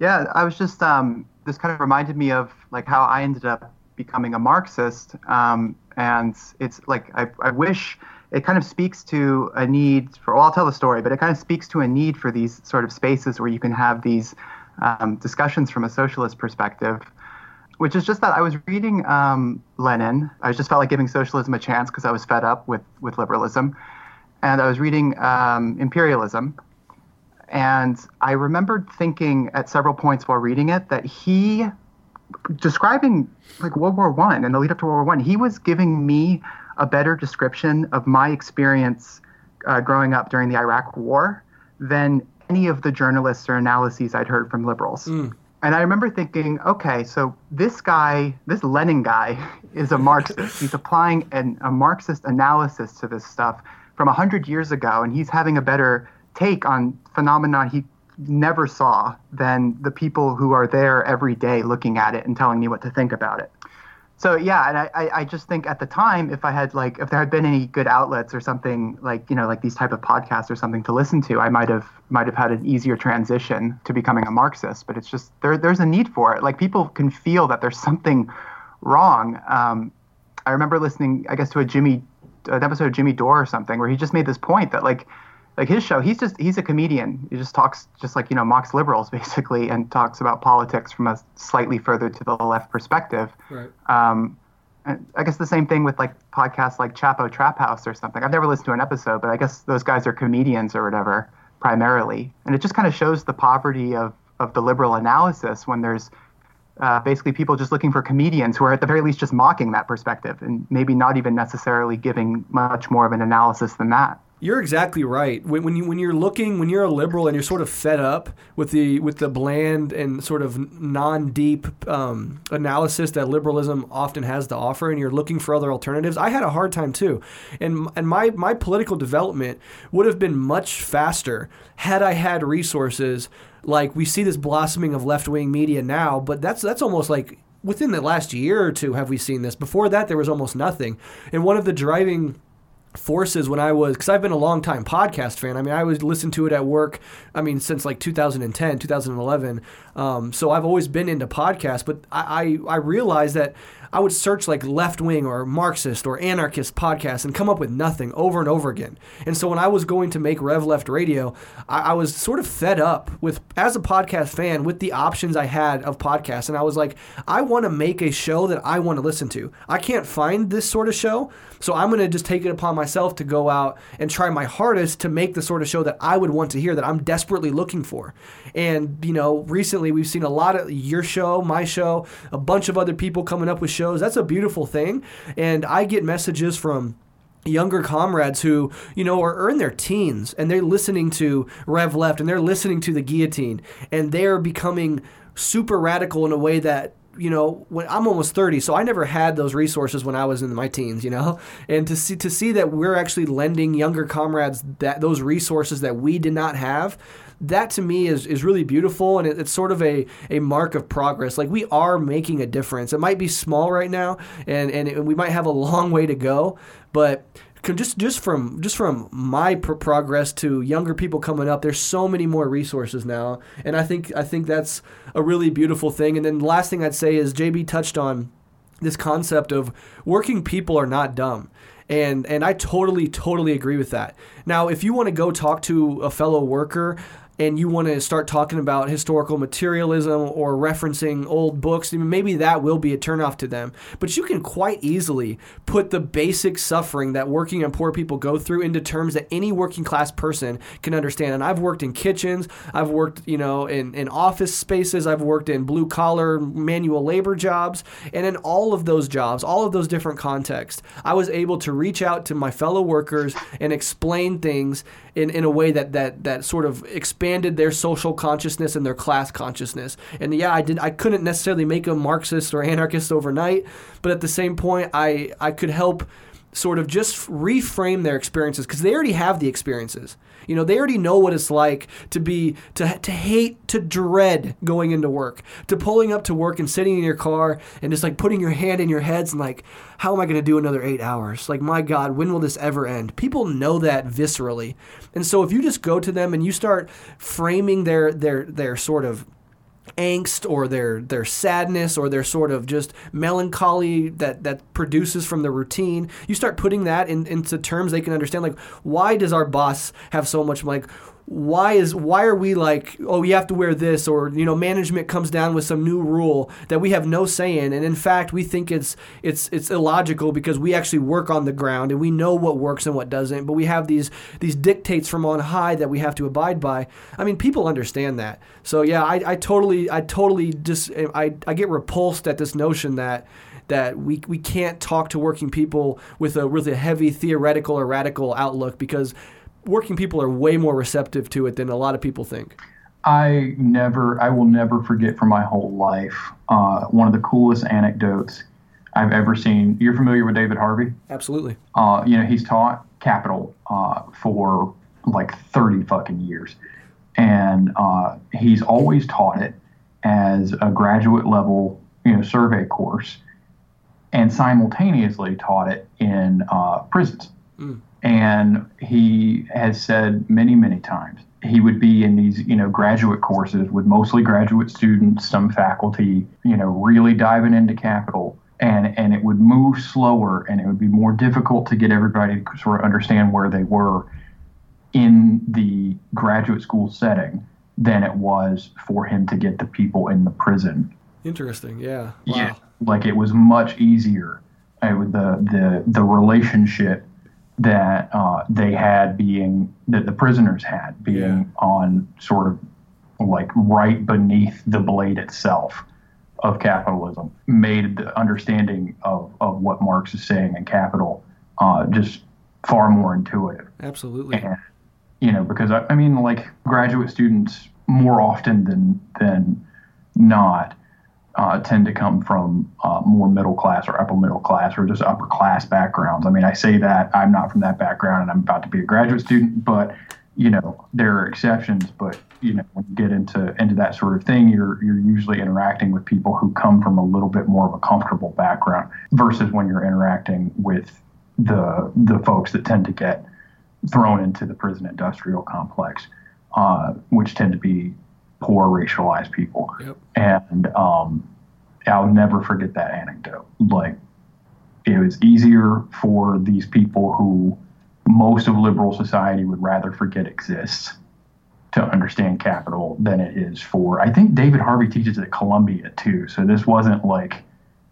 Yeah i was just um, this kind of reminded me of like how i ended up becoming a marxist um, and it's like I, I wish it kind of speaks to a need for well i'll tell the story but it kind of speaks to a need for these sort of spaces where you can have these um, discussions from a socialist perspective, which is just that I was reading um, Lenin. I just felt like giving socialism a chance because I was fed up with, with liberalism. And I was reading um, Imperialism. And I remembered thinking at several points while reading it that he, describing like World War One and the lead up to World War One, he was giving me a better description of my experience uh, growing up during the Iraq War than any of the journalists or analyses I'd heard from liberals. Mm. And I remember thinking, okay, so this guy, this Lenin guy, is a Marxist. he's applying an, a Marxist analysis to this stuff from 100 years ago, and he's having a better take on phenomenon he never saw than the people who are there every day looking at it and telling me what to think about it so yeah, and I, I just think at the time, if I had like, if there had been any good outlets or something like, you know, like these type of podcasts or something to listen to, I might have might have had an easier transition to becoming a Marxist. But it's just there, there's a need for it. Like people can feel that there's something wrong. Um, I remember listening, I guess, to a Jimmy, an episode of Jimmy Dore or something, where he just made this point that like like his show, he's just he's a comedian. He just talks just like you know mocks liberals basically, and talks about politics from a slightly further to the left perspective. Right. Um, I guess the same thing with like podcasts like Chapo Trap House or something. I've never listened to an episode, but I guess those guys are comedians or whatever primarily, and it just kind of shows the poverty of of the liberal analysis when there's uh, basically people just looking for comedians who are at the very least just mocking that perspective and maybe not even necessarily giving much more of an analysis than that. You're exactly right. When, when you when you're looking when you're a liberal and you're sort of fed up with the with the bland and sort of non-deep um, analysis that liberalism often has to offer, and you're looking for other alternatives, I had a hard time too. And and my my political development would have been much faster had I had resources like we see this blossoming of left wing media now, but that's that's almost like within the last year or two have we seen this. Before that, there was almost nothing. And one of the driving forces when I was because I've been a long time podcast fan. I mean, I was listen to it at work. I mean, since like 2010, 2011. Um, so I've always been into podcasts, but I, I I realized that I would search like left wing or Marxist or anarchist podcasts and come up with nothing over and over again. And so when I was going to make Rev Left Radio, I, I, was sort of fed up with, as a podcast fan, with the options I had of podcasts. And I was like, I want to make a show that I want to listen to. I can't find this sort of show, so I'm going to just take it upon myself to go out and try my hardest to make the sort of show that I would want to hear that I'm desperately looking for. And you know, recently we've seen a lot of your show, my show, a bunch of other people coming up with shows. That's a beautiful thing. And I get messages from younger comrades who you know are, in their teens and they're listening to rev left and they're listening to the guillotine and they're becoming super radical in a way that you know when I'm almost 30 so I never had those resources when I was in my teens you know and to see to see that we're actually lending younger comrades that those resources that we did not have that to me is, is really beautiful and it, it's sort of a, a mark of progress. Like we are making a difference. It might be small right now and, and, it, we might have a long way to go but just just from just from my progress to younger people coming up there's so many more resources now and i think i think that's a really beautiful thing. And then the last thing i'd say is jb touched on this concept of working people are not dumb and and I totally totally agree with that. Now, if you want to go talk to a fellow worker and you want to start talking about historical materialism or referencing old books, maybe that will be a turnoff to them. But you can quite easily put the basic suffering that working and poor people go through into terms that any working class person can understand. And I've worked in kitchens, I've worked, you know, in, in office spaces, I've worked in blue collar manual labor jobs, and in all of those jobs, all of those different contexts, I was able to reach out to my fellow workers and explain things in, in a way that, that that sort of expanded their social consciousness and their class consciousness. And yeah, I did I couldn't necessarily make them Marxist or anarchist overnight, but at the same point I I could help sort of just reframe their experiences because they already have the experiences. You know, they already know what it's like to be to to hate, to dread going into work, to pulling up to work and sitting in your car and just like putting your hand in your heads and like, how am I going to do another eight hours? Like, my God, when will this ever end? People know that viscerally, and so if you just go to them and you start framing their their their sort of angst or their their sadness or their sort of just melancholy that that produces from the routine you start putting that in, into terms they can understand like why does our boss have so much like why is why are we like oh you have to wear this or you know management comes down with some new rule that we have no say in. And in fact we think it's it's it's illogical because we actually work on the ground and we know what works and what doesn't. But we have these these dictates from on high that we have to abide by. I mean people understand that. So yeah i, I totally i totally just I, I get repulsed at this notion that that we, we can't talk to working people with a really heavy theoretical or radical outlook because working people are way more receptive to it than a lot of people think. I never, I will never forget for my whole life uh, one of the coolest anecdotes I've ever seen. You're familiar with David Harvey? Absolutely. Uh, you know, he's taught capital uh, for like 30 fucking years. And uh, he's always taught it as a graduate level, you know, survey course and simultaneously taught it in uh, prisons. Mm. And he has said many, many times he would be in these, you know, graduate courses with mostly graduate students, some faculty, you know, really diving into capital. And, and it would move slower and it would be more difficult to get everybody to sort of understand where they were in the graduate school setting than it was for him to get the people in the prison. Interesting, yeah. Wow. Yeah, like it was much easier. Uh, the the the relationship that uh, they had being that the prisoners had being yeah. on sort of like right beneath the blade itself of capitalism made the understanding of, of what Marx is saying in Capital uh, just far more intuitive. Absolutely. And, you know, because I, I mean, like graduate students more often than than not uh, tend to come from uh, more middle class or upper middle class or just upper class backgrounds. I mean, I say that I'm not from that background and I'm about to be a graduate student, but you know there are exceptions. But you know when you get into into that sort of thing, you're you're usually interacting with people who come from a little bit more of a comfortable background versus when you're interacting with the the folks that tend to get thrown into the prison industrial complex, uh, which tend to be poor racialized people. Yep. And um, I'll never forget that anecdote. Like, it was easier for these people who most of liberal society would rather forget exists to understand capital than it is for. I think David Harvey teaches at Columbia too. So this wasn't like,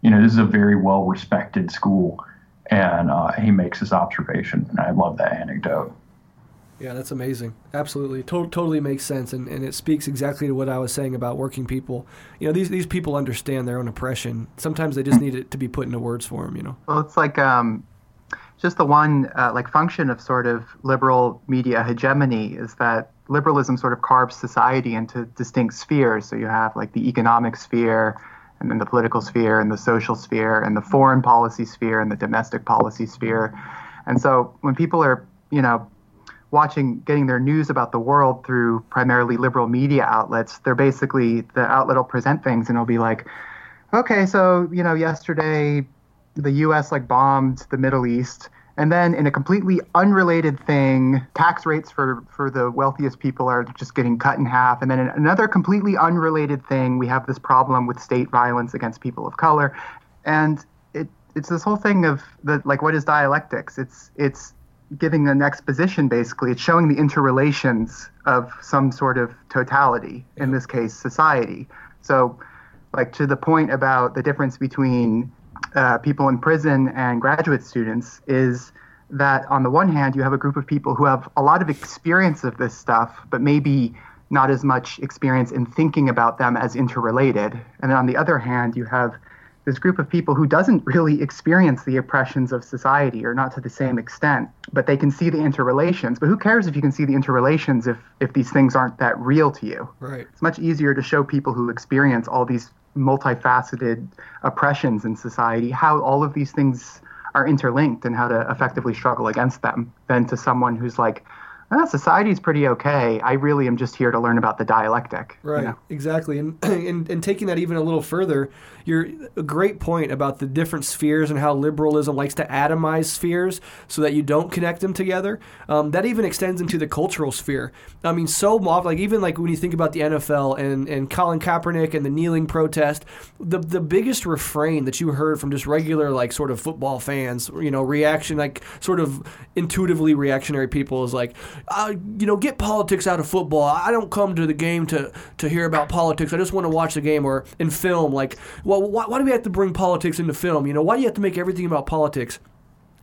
you know, this is a very well respected school. and uh, he makes this observation. And I love that anecdote. Yeah, that's amazing. Absolutely, to- totally makes sense, and, and it speaks exactly to what I was saying about working people. You know, these these people understand their own oppression. Sometimes they just need it to be put into words for them. You know. Well, it's like um, just the one uh, like function of sort of liberal media hegemony is that liberalism sort of carves society into distinct spheres. So you have like the economic sphere, and then the political sphere, and the social sphere, and the foreign policy sphere, and the domestic policy sphere. And so when people are, you know, watching, getting their news about the world through primarily liberal media outlets, they're basically the outlet will present things and it'll be like, okay, so you know, yesterday the U.S. like bombed the Middle East. And then, in a completely unrelated thing, tax rates for, for the wealthiest people are just getting cut in half. And then, in another completely unrelated thing, we have this problem with state violence against people of color. And it, it's this whole thing of the like, what is dialectics? It's it's giving an exposition basically. It's showing the interrelations of some sort of totality. In this case, society. So, like to the point about the difference between uh, people in prison and graduate students is that on the one hand you have a group of people who have a lot of experience of this stuff but maybe not as much experience in thinking about them as interrelated and then on the other hand you have this group of people who doesn't really experience the oppressions of society or not to the same extent but they can see the interrelations. But who cares if you can see the interrelations if if these things aren't that real to you? Right. It's much easier to show people who experience all these multifaceted oppressions in society, how all of these things are interlinked and how to effectively struggle against them, than to someone who's like, ah, society's pretty okay. I really am just here to learn about the dialectic. Right, you know? exactly. And, and and taking that even a little further, you're a great point about the different spheres and how liberalism likes to atomize spheres so that you don't connect them together. Um, that even extends into the cultural sphere. I mean, so often, like even like when you think about the NFL and, and Colin Kaepernick and the kneeling protest, the the biggest refrain that you heard from just regular like sort of football fans, you know, reaction like sort of intuitively reactionary people is like, uh, you know, get politics out of football. I don't come to the game to to hear about politics. I just want to watch the game or in film like, well, why, why do we have to bring politics into film? You know, why do you have to make everything about politics?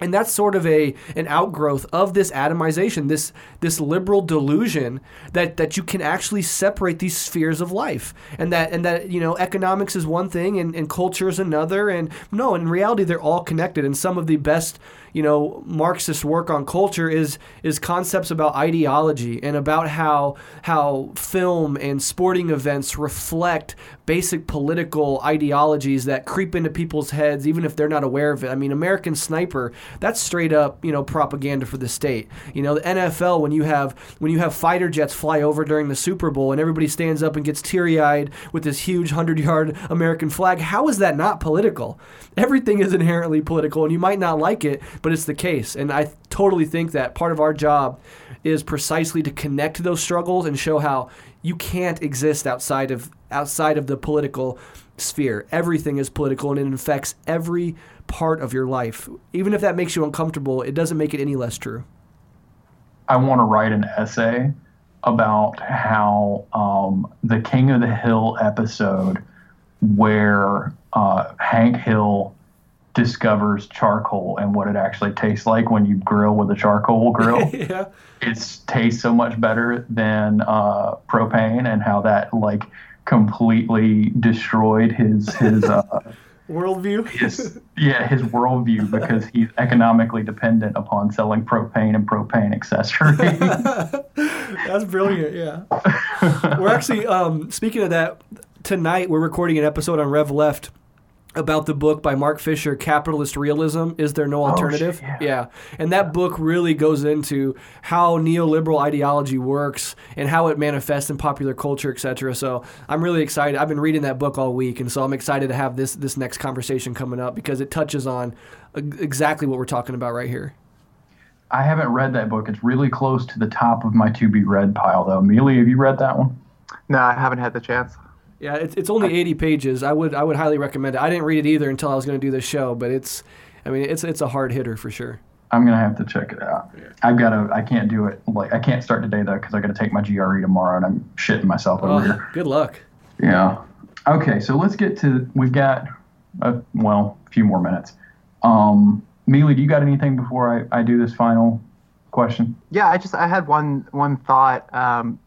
And that's sort of a an outgrowth of this atomization, this this liberal delusion that that you can actually separate these spheres of life, and that and that you know economics is one thing and, and culture is another, and no, in reality they're all connected. And some of the best you know Marxist work on culture is is concepts about ideology and about how how film and sporting events reflect basic political ideologies that creep into people's heads even if they're not aware of it. I mean, American Sniper, that's straight up, you know, propaganda for the state. You know, the NFL when you have when you have fighter jets fly over during the Super Bowl and everybody stands up and gets teary-eyed with this huge 100-yard American flag, how is that not political? Everything is inherently political and you might not like it, but it's the case. And I totally think that part of our job is precisely to connect those struggles and show how you can't exist outside of outside of the political sphere. Everything is political and it infects every part of your life. Even if that makes you uncomfortable, it doesn't make it any less true. I want to write an essay about how um, the King of the Hill episode, where uh, Hank Hill discovers charcoal and what it actually tastes like when you grill with a charcoal grill. yeah. It tastes so much better than uh, propane, and how that like completely destroyed his his uh, Worldview. his yeah his worldview because he's economically dependent upon selling propane and propane accessories. That's brilliant. Yeah. we're actually um, speaking of that tonight. We're recording an episode on Rev Left about the book by Mark Fisher, Capitalist Realism. Is there no alternative? shit, yeah. yeah. And that book really goes into how neoliberal ideology works and how it manifests in popular culture, etc. So I'm really excited. I've been reading that book all week, and so I'm excited to have this this next conversation coming up because it touches on uh, exactly what we're talking about right here. I haven't read that book. It's really close to the top of my to be read pile, though. Amelia, have you read that one? No, I haven't had the chance. Yeah, it's, it's only 80 pages. I would I would highly recommend it. I didn't read it either until I was going to do this show, but it's I mean it's it's a hard hitter for sure. I'm gonna have to check it out. I've got to. I can't do it. Like I can't start today though because I got to take my GRE tomorrow, and I'm shitting myself over Oh, here. good luck. Yeah. Okay, so let's get to. We've got, a, well, a few more minutes. Um, Mealy, do you got anything before I, I do this final question? Yeah, I just I had one one thought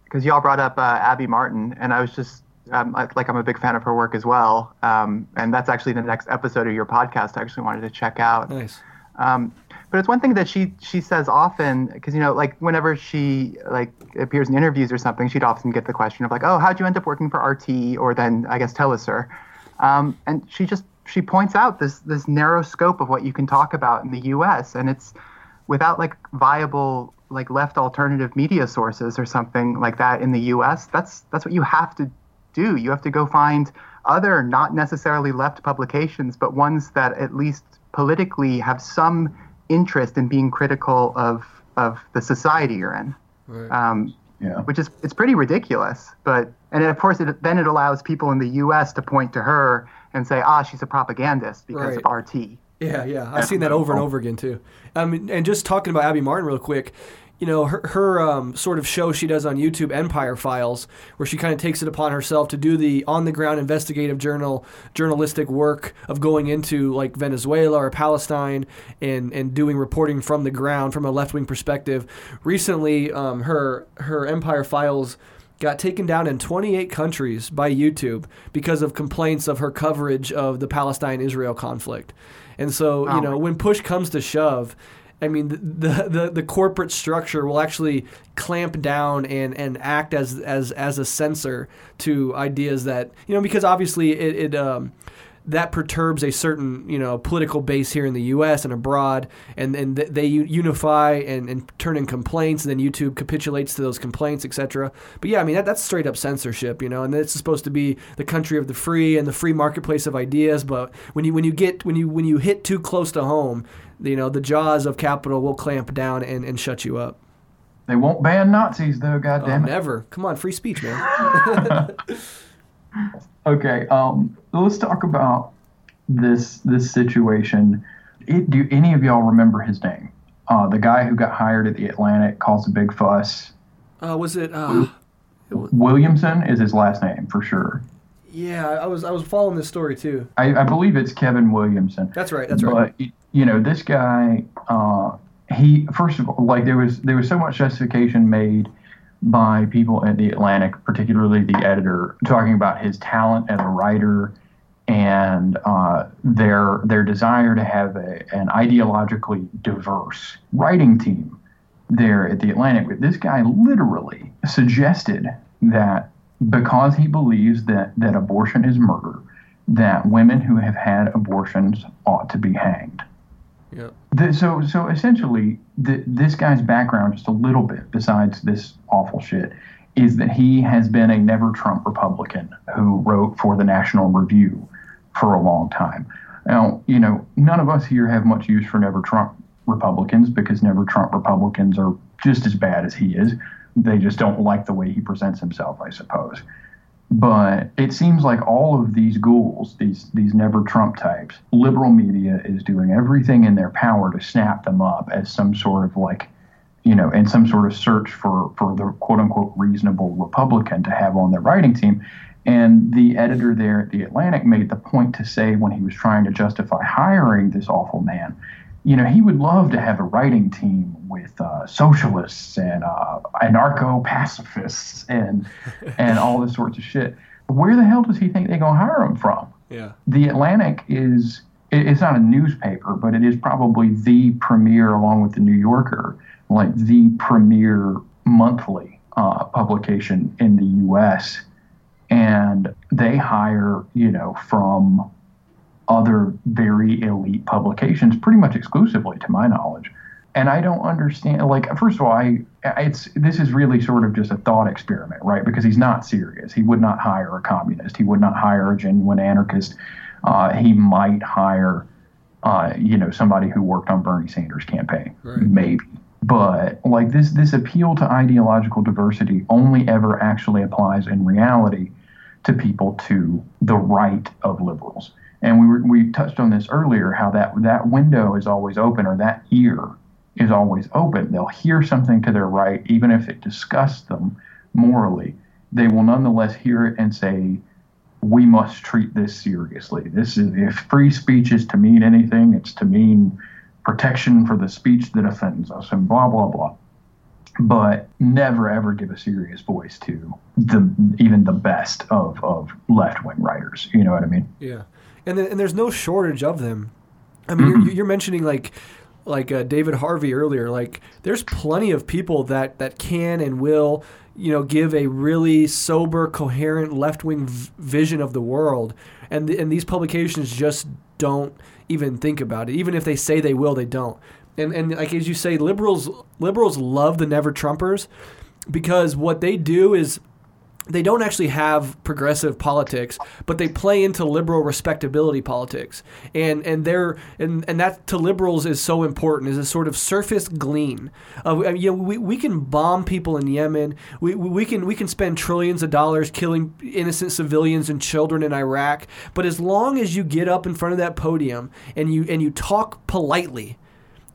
because y'all brought up uh, Abby Martin, and I was just um, like I'm a big fan of her work as well, um, and that's actually the next episode of your podcast. I actually wanted to check out. Nice. Um, but it's one thing that she she says often because you know like whenever she like appears in interviews or something, she'd often get the question of like, oh, how'd you end up working for RT or then I guess Telesur, um, and she just she points out this this narrow scope of what you can talk about in the U.S. and it's without like viable like left alternative media sources or something like that in the U.S. That's that's what you have to do. You have to go find other not necessarily left publications, but ones that at least politically have some interest in being critical of of the society you're in. Right. Um, Yeah. which is it's pretty ridiculous. But and of course, it, then it allows people in the U.S. to point to her and say, ah, she's a propagandist because Right. of RT. Yeah, yeah, I've seen that over and over again too. Um, and just talking about Abby Martin real quick, you know, her, her um, sort of show she does on YouTube, Empire Files, where she kind of takes it upon herself to do the on the ground investigative journal journalistic work of going into like Venezuela or Palestine and and doing reporting from the ground from a left wing perspective. Recently, um, her her Empire Files got taken down in 28 countries by YouTube because of complaints of her coverage of the Palestine Israel conflict. And so, you Oh know, when push comes to shove, I mean, the, the, the, corporate structure will actually clamp down and, and act as, as, as a censor to ideas that, you know, because obviously it, it um, that perturbs a certain you know political base here in the U.S. and abroad, and and th- they unify and, and turn in complaints, and then YouTube capitulates to those complaints, etc. But yeah, I mean that, that's straight up censorship, you know, and it's supposed to be the country of the free and the free marketplace of ideas. But when you when you get when you when you hit too close to home, you know the jaws of capital will clamp down and, and shut you up. They won't ban Nazis though. God Oh, damn it. never. Come on, free speech, man. Okay, um, let's talk about this this situation. It, do any of y'all remember his name? Uh, the guy who got hired at the Atlantic caused a big fuss. Uh, was it? Uh, Williamson is his last name for sure. yeah, I was I was following this story too. I, I believe it's Kevin Williamson. That's right. That's right. But you know, this guy, uh, he first of all, like there was there was so much justification made by people at the Atlantic, particularly the editor, talking about his talent as a writer and uh, their their desire to have a, an ideologically diverse writing team there at the Atlantic. But this guy literally suggested that because he believes that that abortion is murder, that women who have had abortions ought to be hanged. Yeah. The, so, so essentially, this guy's background, just a little bit, besides this awful shit, is that he has been a never Trump Republican who wrote for the National Review for a long time. Now, you know, none of us here have much use for never Trump Republicans because never Trump Republicans are just as bad as he is. They just don't like the way he presents himself, I suppose. But it seems like all of these ghouls, these these never Trump types, liberal media is doing everything in their power to snap them up as some sort of like, you know, in some sort of search for for the quote unquote reasonable Republican to have on their writing team. And the editor there at the Atlantic made the point to say when he was trying to justify hiring this awful man, you know, he would love to have a writing team with uh, socialists and uh, anarcho-pacifists and and all this sorts of shit. Where the hell does he think they're gonna hire him from? Yeah. The Atlantic is it- it's not a newspaper, but it is probably the premier, along with the New Yorker, like the premier monthly uh, publication in the U.S. And they hire, you know, from other very elite publications, pretty much exclusively, to my knowledge. And I don't understand. Like, first of all, I it's this is really sort of just a thought experiment, right? Because he's not serious. He would not hire a communist. He would not hire a genuine anarchist. Uh, he might hire, uh, you know, somebody who worked on Bernie Sanders' campaign, Right. maybe. But like this, this appeal to ideological diversity only ever actually applies in reality to people to the right of liberals. And we were, we touched on this earlier, how that that window is always open, or that ear is always open. They'll hear something to their right, even if it disgusts them morally. They will nonetheless hear it and say, "We must treat this seriously. This is if free speech is to mean anything, it's to mean protection for the speech that offends us and blah blah blah but never ever give a serious voice to the even the best of, of left wing writers. You know what I mean? Yeah, and then, and there's no shortage of them. I mean, you're, you're mentioning like like uh, David Harvey earlier. Like, there's plenty of people that that can and will you know give a really sober, coherent left wing v- vision of the world, and and these publications just don't even think about it. Even if they say they will, they don't and and like as you say, liberals liberals love the never Trumpers because what they do is they don't actually have progressive politics, but they play into liberal respectability politics, and and they're and, and that to liberals is so important is a sort of surface glean. Of, I mean, you know, we, we can bomb people in Yemen, we, we can we can spend trillions of dollars killing innocent civilians and children in Iraq, but as long as you get up in front of that podium and you and you talk politely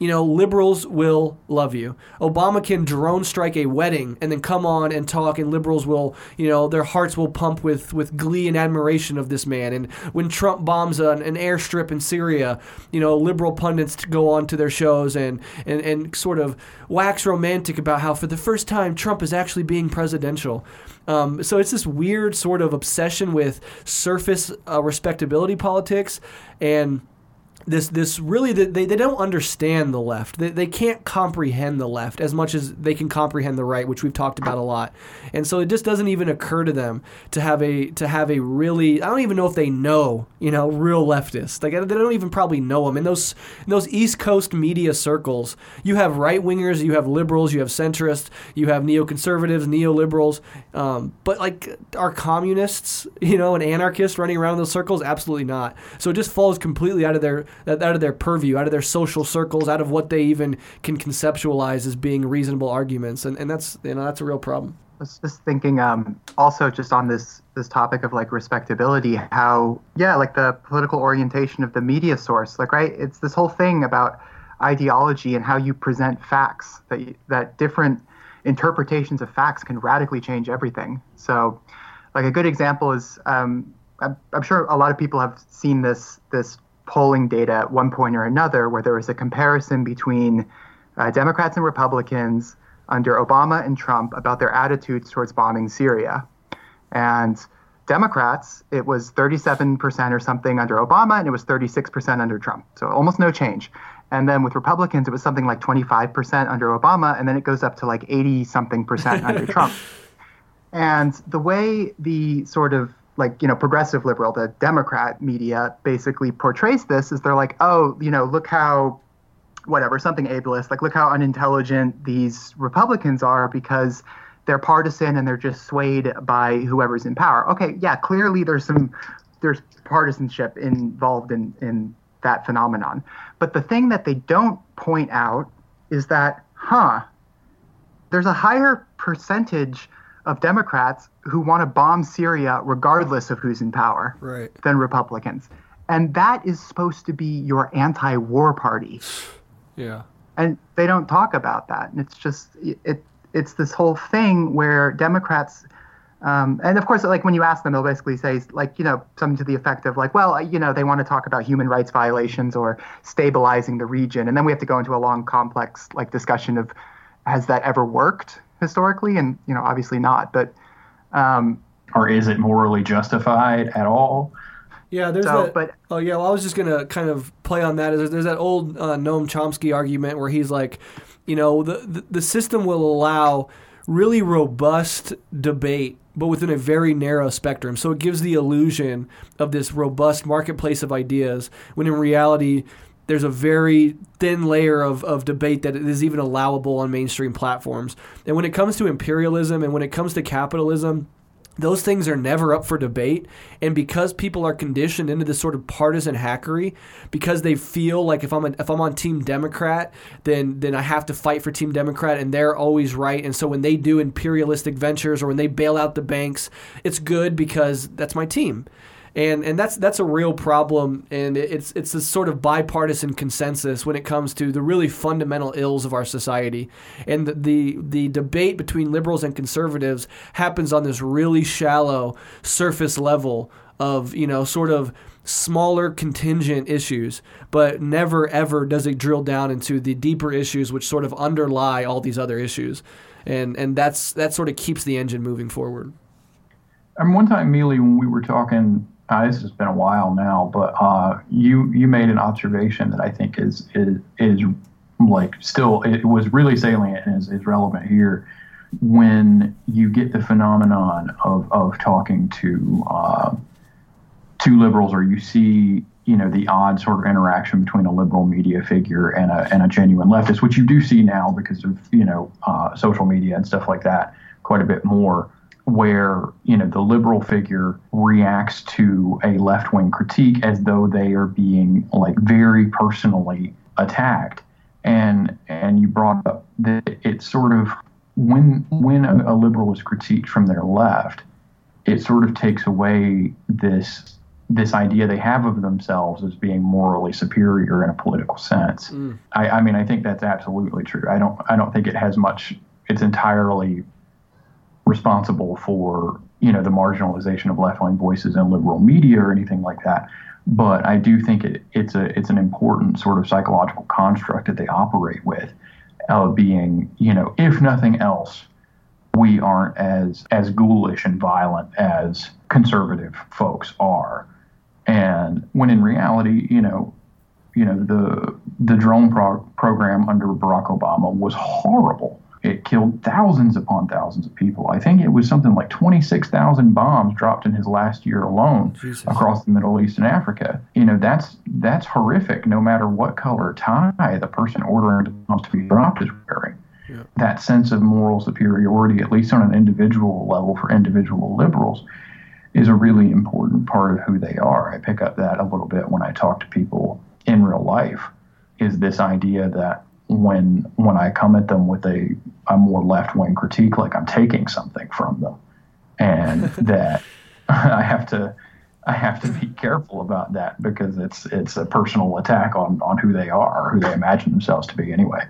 you know, liberals will love you. Obama can drone strike a wedding and then come on and talk, and liberals will, you know, their hearts will pump with, with glee and admiration of this man. And when Trump bombs an, an airstrip in Syria, you know, liberal pundits go on to their shows and, and, and sort of wax romantic about how for the first time Trump is actually being presidential. Um, so it's this weird sort of obsession with surface uh, respectability politics and this this really they, they don't understand the left. They, they can't comprehend the left as much as they can comprehend the right which we've talked about a lot. And so it just doesn't even occur to them to have a to have a really i don't even know if they know you know real leftists like they don't even probably know them in those in those east coast media circles you have right wingers you have liberals you have centrists you have neoconservatives neoliberals um, but like are communists you know and anarchists running around in those circles? Absolutely not. So it just falls completely out of their out of their purview, out of their social circles, out of what they even can conceptualize as being reasonable arguments, and, and that's you know that's a real problem. I was just thinking, um, also just on this this topic of like respectability, how yeah, like the political orientation of the media source, like right, it's this whole thing about ideology and how you present facts that that different interpretations of facts can radically change everything. So, like a good example is um, I'm, I'm, sure a lot of people have seen this this polling data at one point or another where there was a comparison between uh, Democrats and Republicans under Obama and Trump about their attitudes towards bombing Syria. And Democrats, it was 37% or something under Obama, and it was 36% under Trump. So almost no change. And then with Republicans, it was something like 25% under Obama, and then it goes up to like 80 something percent under Trump. And the way the sort of like you know progressive liberal the democrat media basically portrays this is they're like oh you know look how whatever something ableist like look how unintelligent these republicans are because they're partisan and they're just swayed by whoever's in power. Okay yeah clearly there's some there's partisanship involved in in that phenomenon. But the thing that they don't point out is that huh there's a higher percentage of Democrats who want to bomb Syria regardless of who's in power right. than Republicans. And that is supposed to be your anti war party. Yeah. And they don't talk about that. And it's just, it, it's this whole thing where Democrats, um, and of course, like when you ask them, they'll basically say, like, you know, something to the effect of, like, well, you know, they want to talk about human rights violations or stabilizing the region. And then we have to go into a long, complex, like, discussion of has that ever worked? Historically, and you know, obviously not. But um, or is it morally justified at all? Yeah, there's so, that. But, oh yeah, well, I was just gonna kind of play on that. Is There's, there's that old uh, Noam Chomsky argument where he's like, you know, the, the the system will allow really robust debate but within a very narrow spectrum. So it gives the illusion of this robust marketplace of ideas when in reality there's a very thin layer of, of debate that is even allowable on mainstream platforms. And when it comes to imperialism and when it comes to capitalism, those things are never up for debate. And because people are conditioned into this sort of partisan hackery, because they feel like if I'm a, if I'm on Team Democrat, then then I have to fight for Team Democrat, and they're always right. And so when they do imperialistic ventures or when they bail out the banks, it's good because that's my team and and that's that's a real problem, and it's it's a sort of bipartisan consensus when it comes to the really fundamental ills of our society, and the the, the debate between liberals and conservatives happens on this really shallow surface level of you know sort of smaller contingent issues, but never ever does it drill down into the deeper issues which sort of underlie all these other issues. And and that's that sort of keeps the engine moving forward. I mean, one time, Mealy, when we were talking, uh, this has been a while now, but uh, you you made an observation that I think is is is like still it was really salient and is, is relevant here when you get the phenomenon of, of talking to uh, two liberals or you see you know the odd sort of interaction between a liberal media figure and a, and a genuine leftist which you do see now because of you know uh, social media and stuff like that quite a bit more where you know the liberal figure reacts to a left-wing critique as though they are being like very personally attacked and and you brought up that it's sort of when when a, a liberal is critiqued from their left it sort of takes away this this idea they have of themselves as being morally superior in a political sense. Mm. I, I, mean, I think that's absolutely true. I don't, I don't think it has much. It's entirely responsible for you know the marginalization of left-wing voices in liberal media or anything like that. But I do think it, it's a it's an important sort of psychological construct that they operate with, of being you know if nothing else, we aren't as as ghoulish and violent as conservative folks are, and when in reality, you know, you know the the drone pro- program under Barack Obama was horrible it killed thousands upon thousands of people. I think it was something like 26,000 bombs dropped in his last year alone Jesus. across the Middle East and Africa. You know, that's that's horrific no matter what color tie the person ordering the bombs to be dropped is wearing. Yeah. That sense of moral superiority, at least on an individual level for individual liberals, is a really important part of who they are. I pick up that a little bit when I talk to people in real life is this idea that when when I come at them with a, a more left wing critique, like I'm taking something from them, and that I have to I have to be careful about that because it's it's a personal attack on on who they are, who they imagine themselves to be anyway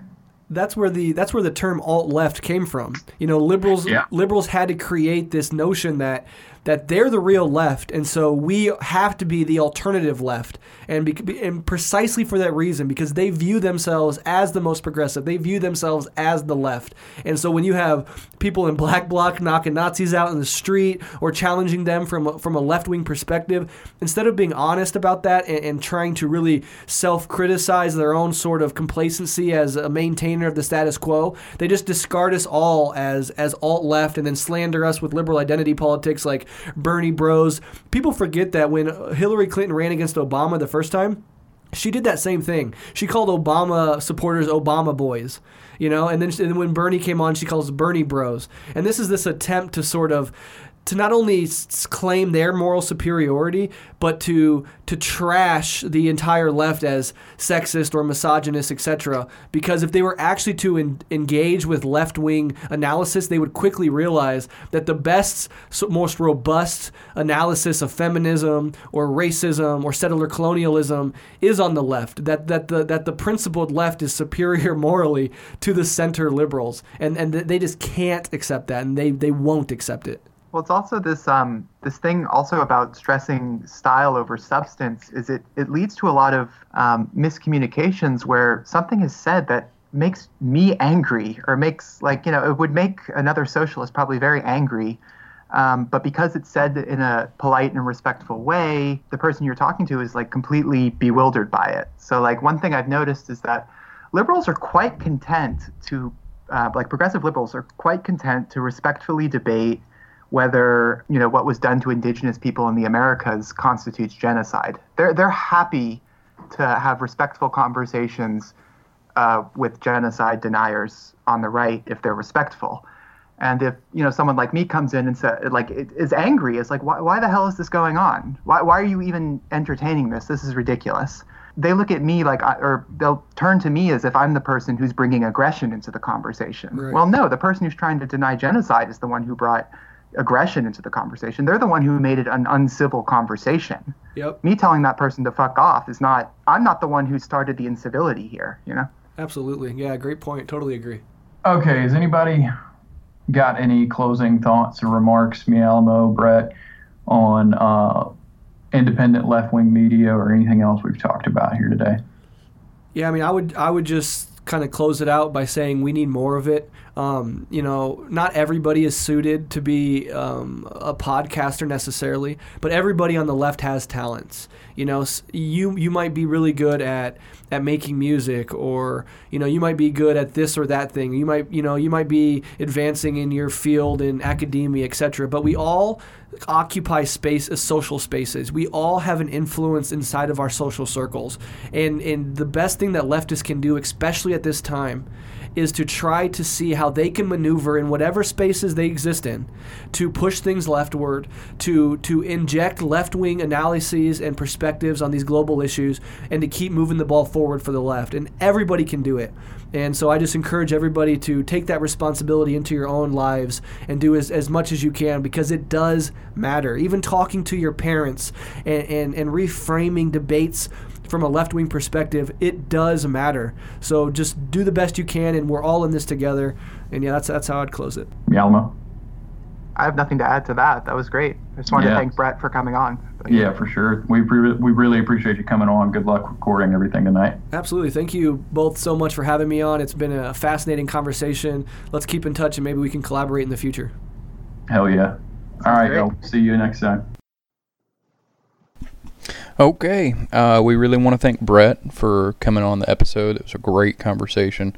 that's where the that's where the term alt left came from. You know, liberals yeah. liberals had to create this notion that that they're the real left, and so we have to be the alternative left, and, be, and precisely for that reason, because they view themselves as the most progressive, they view themselves as the left, and so when you have people in black bloc knocking Nazis out in the street or challenging them from from a left wing perspective, instead of being honest about that and, and trying to really self criticize their own sort of complacency as a maintainer of the status quo, they just discard us all as as alt left and then slander us with liberal identity politics like Bernie Bros. People forget that when Hillary Clinton ran against Obama the first time, she did that same thing. She called Obama supporters Obama boys, you know, and then and when Bernie came on, she calls Bernie bros. And this is this attempt to sort of to not only claim their moral superiority, but to to trash the entire left as sexist or misogynist, etc. Because if they were actually to en- engage with left wing analysis, they would quickly realize that the best, most robust analysis of feminism or racism or settler colonialism is on the left. That that the that the principled left is superior morally to the center liberals, and and they just can't accept that, and they they won't accept it. Well, it's also this um, this thing also about stressing style over substance. Is it it leads to a lot of um, miscommunications where something is said that makes me angry or makes like you know it would make another socialist probably very angry. Um, but because it's said in a polite and respectful way, the person you're talking to is like completely bewildered by it. So like one thing I've noticed is that liberals are quite content to uh, like progressive liberals are quite content to respectfully debate whether you know what was done to indigenous people in the Americas constitutes genocide. They're they're happy to have respectful conversations uh, with genocide deniers on the right if they're respectful. And if you know someone like me comes in and say, like is angry, it's like why, why the hell is this going on? Why, why are you even entertaining this? This is ridiculous. They look at me like, or they'll turn to me as if I'm the person who's bringing aggression into the conversation. Right. Well, no, the person who's trying to deny genocide is the one who brought aggression into the conversation. They're the one who made it an uncivil conversation. Yep. Me telling that person to fuck off is not. I'm not the one who started the incivility here. You know. Absolutely. Yeah. Great point. Totally agree. Okay. Has anybody got any closing thoughts or remarks, Me Alamo, Breht, on uh, independent left wing media or anything else we've talked about here today. Yeah, I mean, I would I would just kind of close it out by saying we need more of it. Um, you know, not everybody is suited to be um, a podcaster necessarily, but everybody on the left has talents. You know, you you might be really good at at making music, or you know, you might be good at this or that thing. You might you know you might be advancing in your field in academia, etc. But we all occupy space as social spaces. We all have an influence inside of our social circles, and and the best thing that leftists can do, especially at this time, is to try to see how they can maneuver in whatever spaces they exist in to push things leftward, to to inject left-wing analyses and perspectives on these global issues, and to keep moving the ball forward for the left. And everybody can do it. And so I just encourage everybody to take that responsibility into your own lives and do as, as much as you can because it does matter. Even talking to your parents and, and, and reframing debates from a left wing perspective, it does matter. So just do the best you can, and we're all in this together. And yeah, that's that's how I'd close it. Yalmo. I have nothing to add to that. That was great. I just wanted yeah. to thank Breht for coming on. But, yeah, for sure. We pre- we really appreciate you coming on. Good luck recording everything tonight. Absolutely. Thank you both so much for having me on. It's been a fascinating conversation. Let's keep in touch and maybe we can collaborate in the future. Hell yeah. All right, I'll see you next time. Okay, uh, we really want to thank Breht for coming on the episode. It was a great conversation.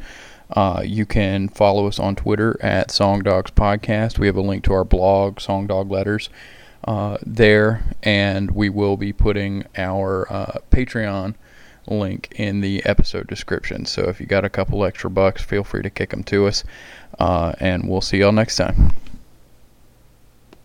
Uh, you can follow us on Twitter at Song Dogs Podcast. We have a link to our blog, Song Dog Letters, uh, there, and we will be putting our uh, Patreon link in the episode description. So if you got a couple extra bucks, feel free to kick them to us, uh, and we'll see y'all next time.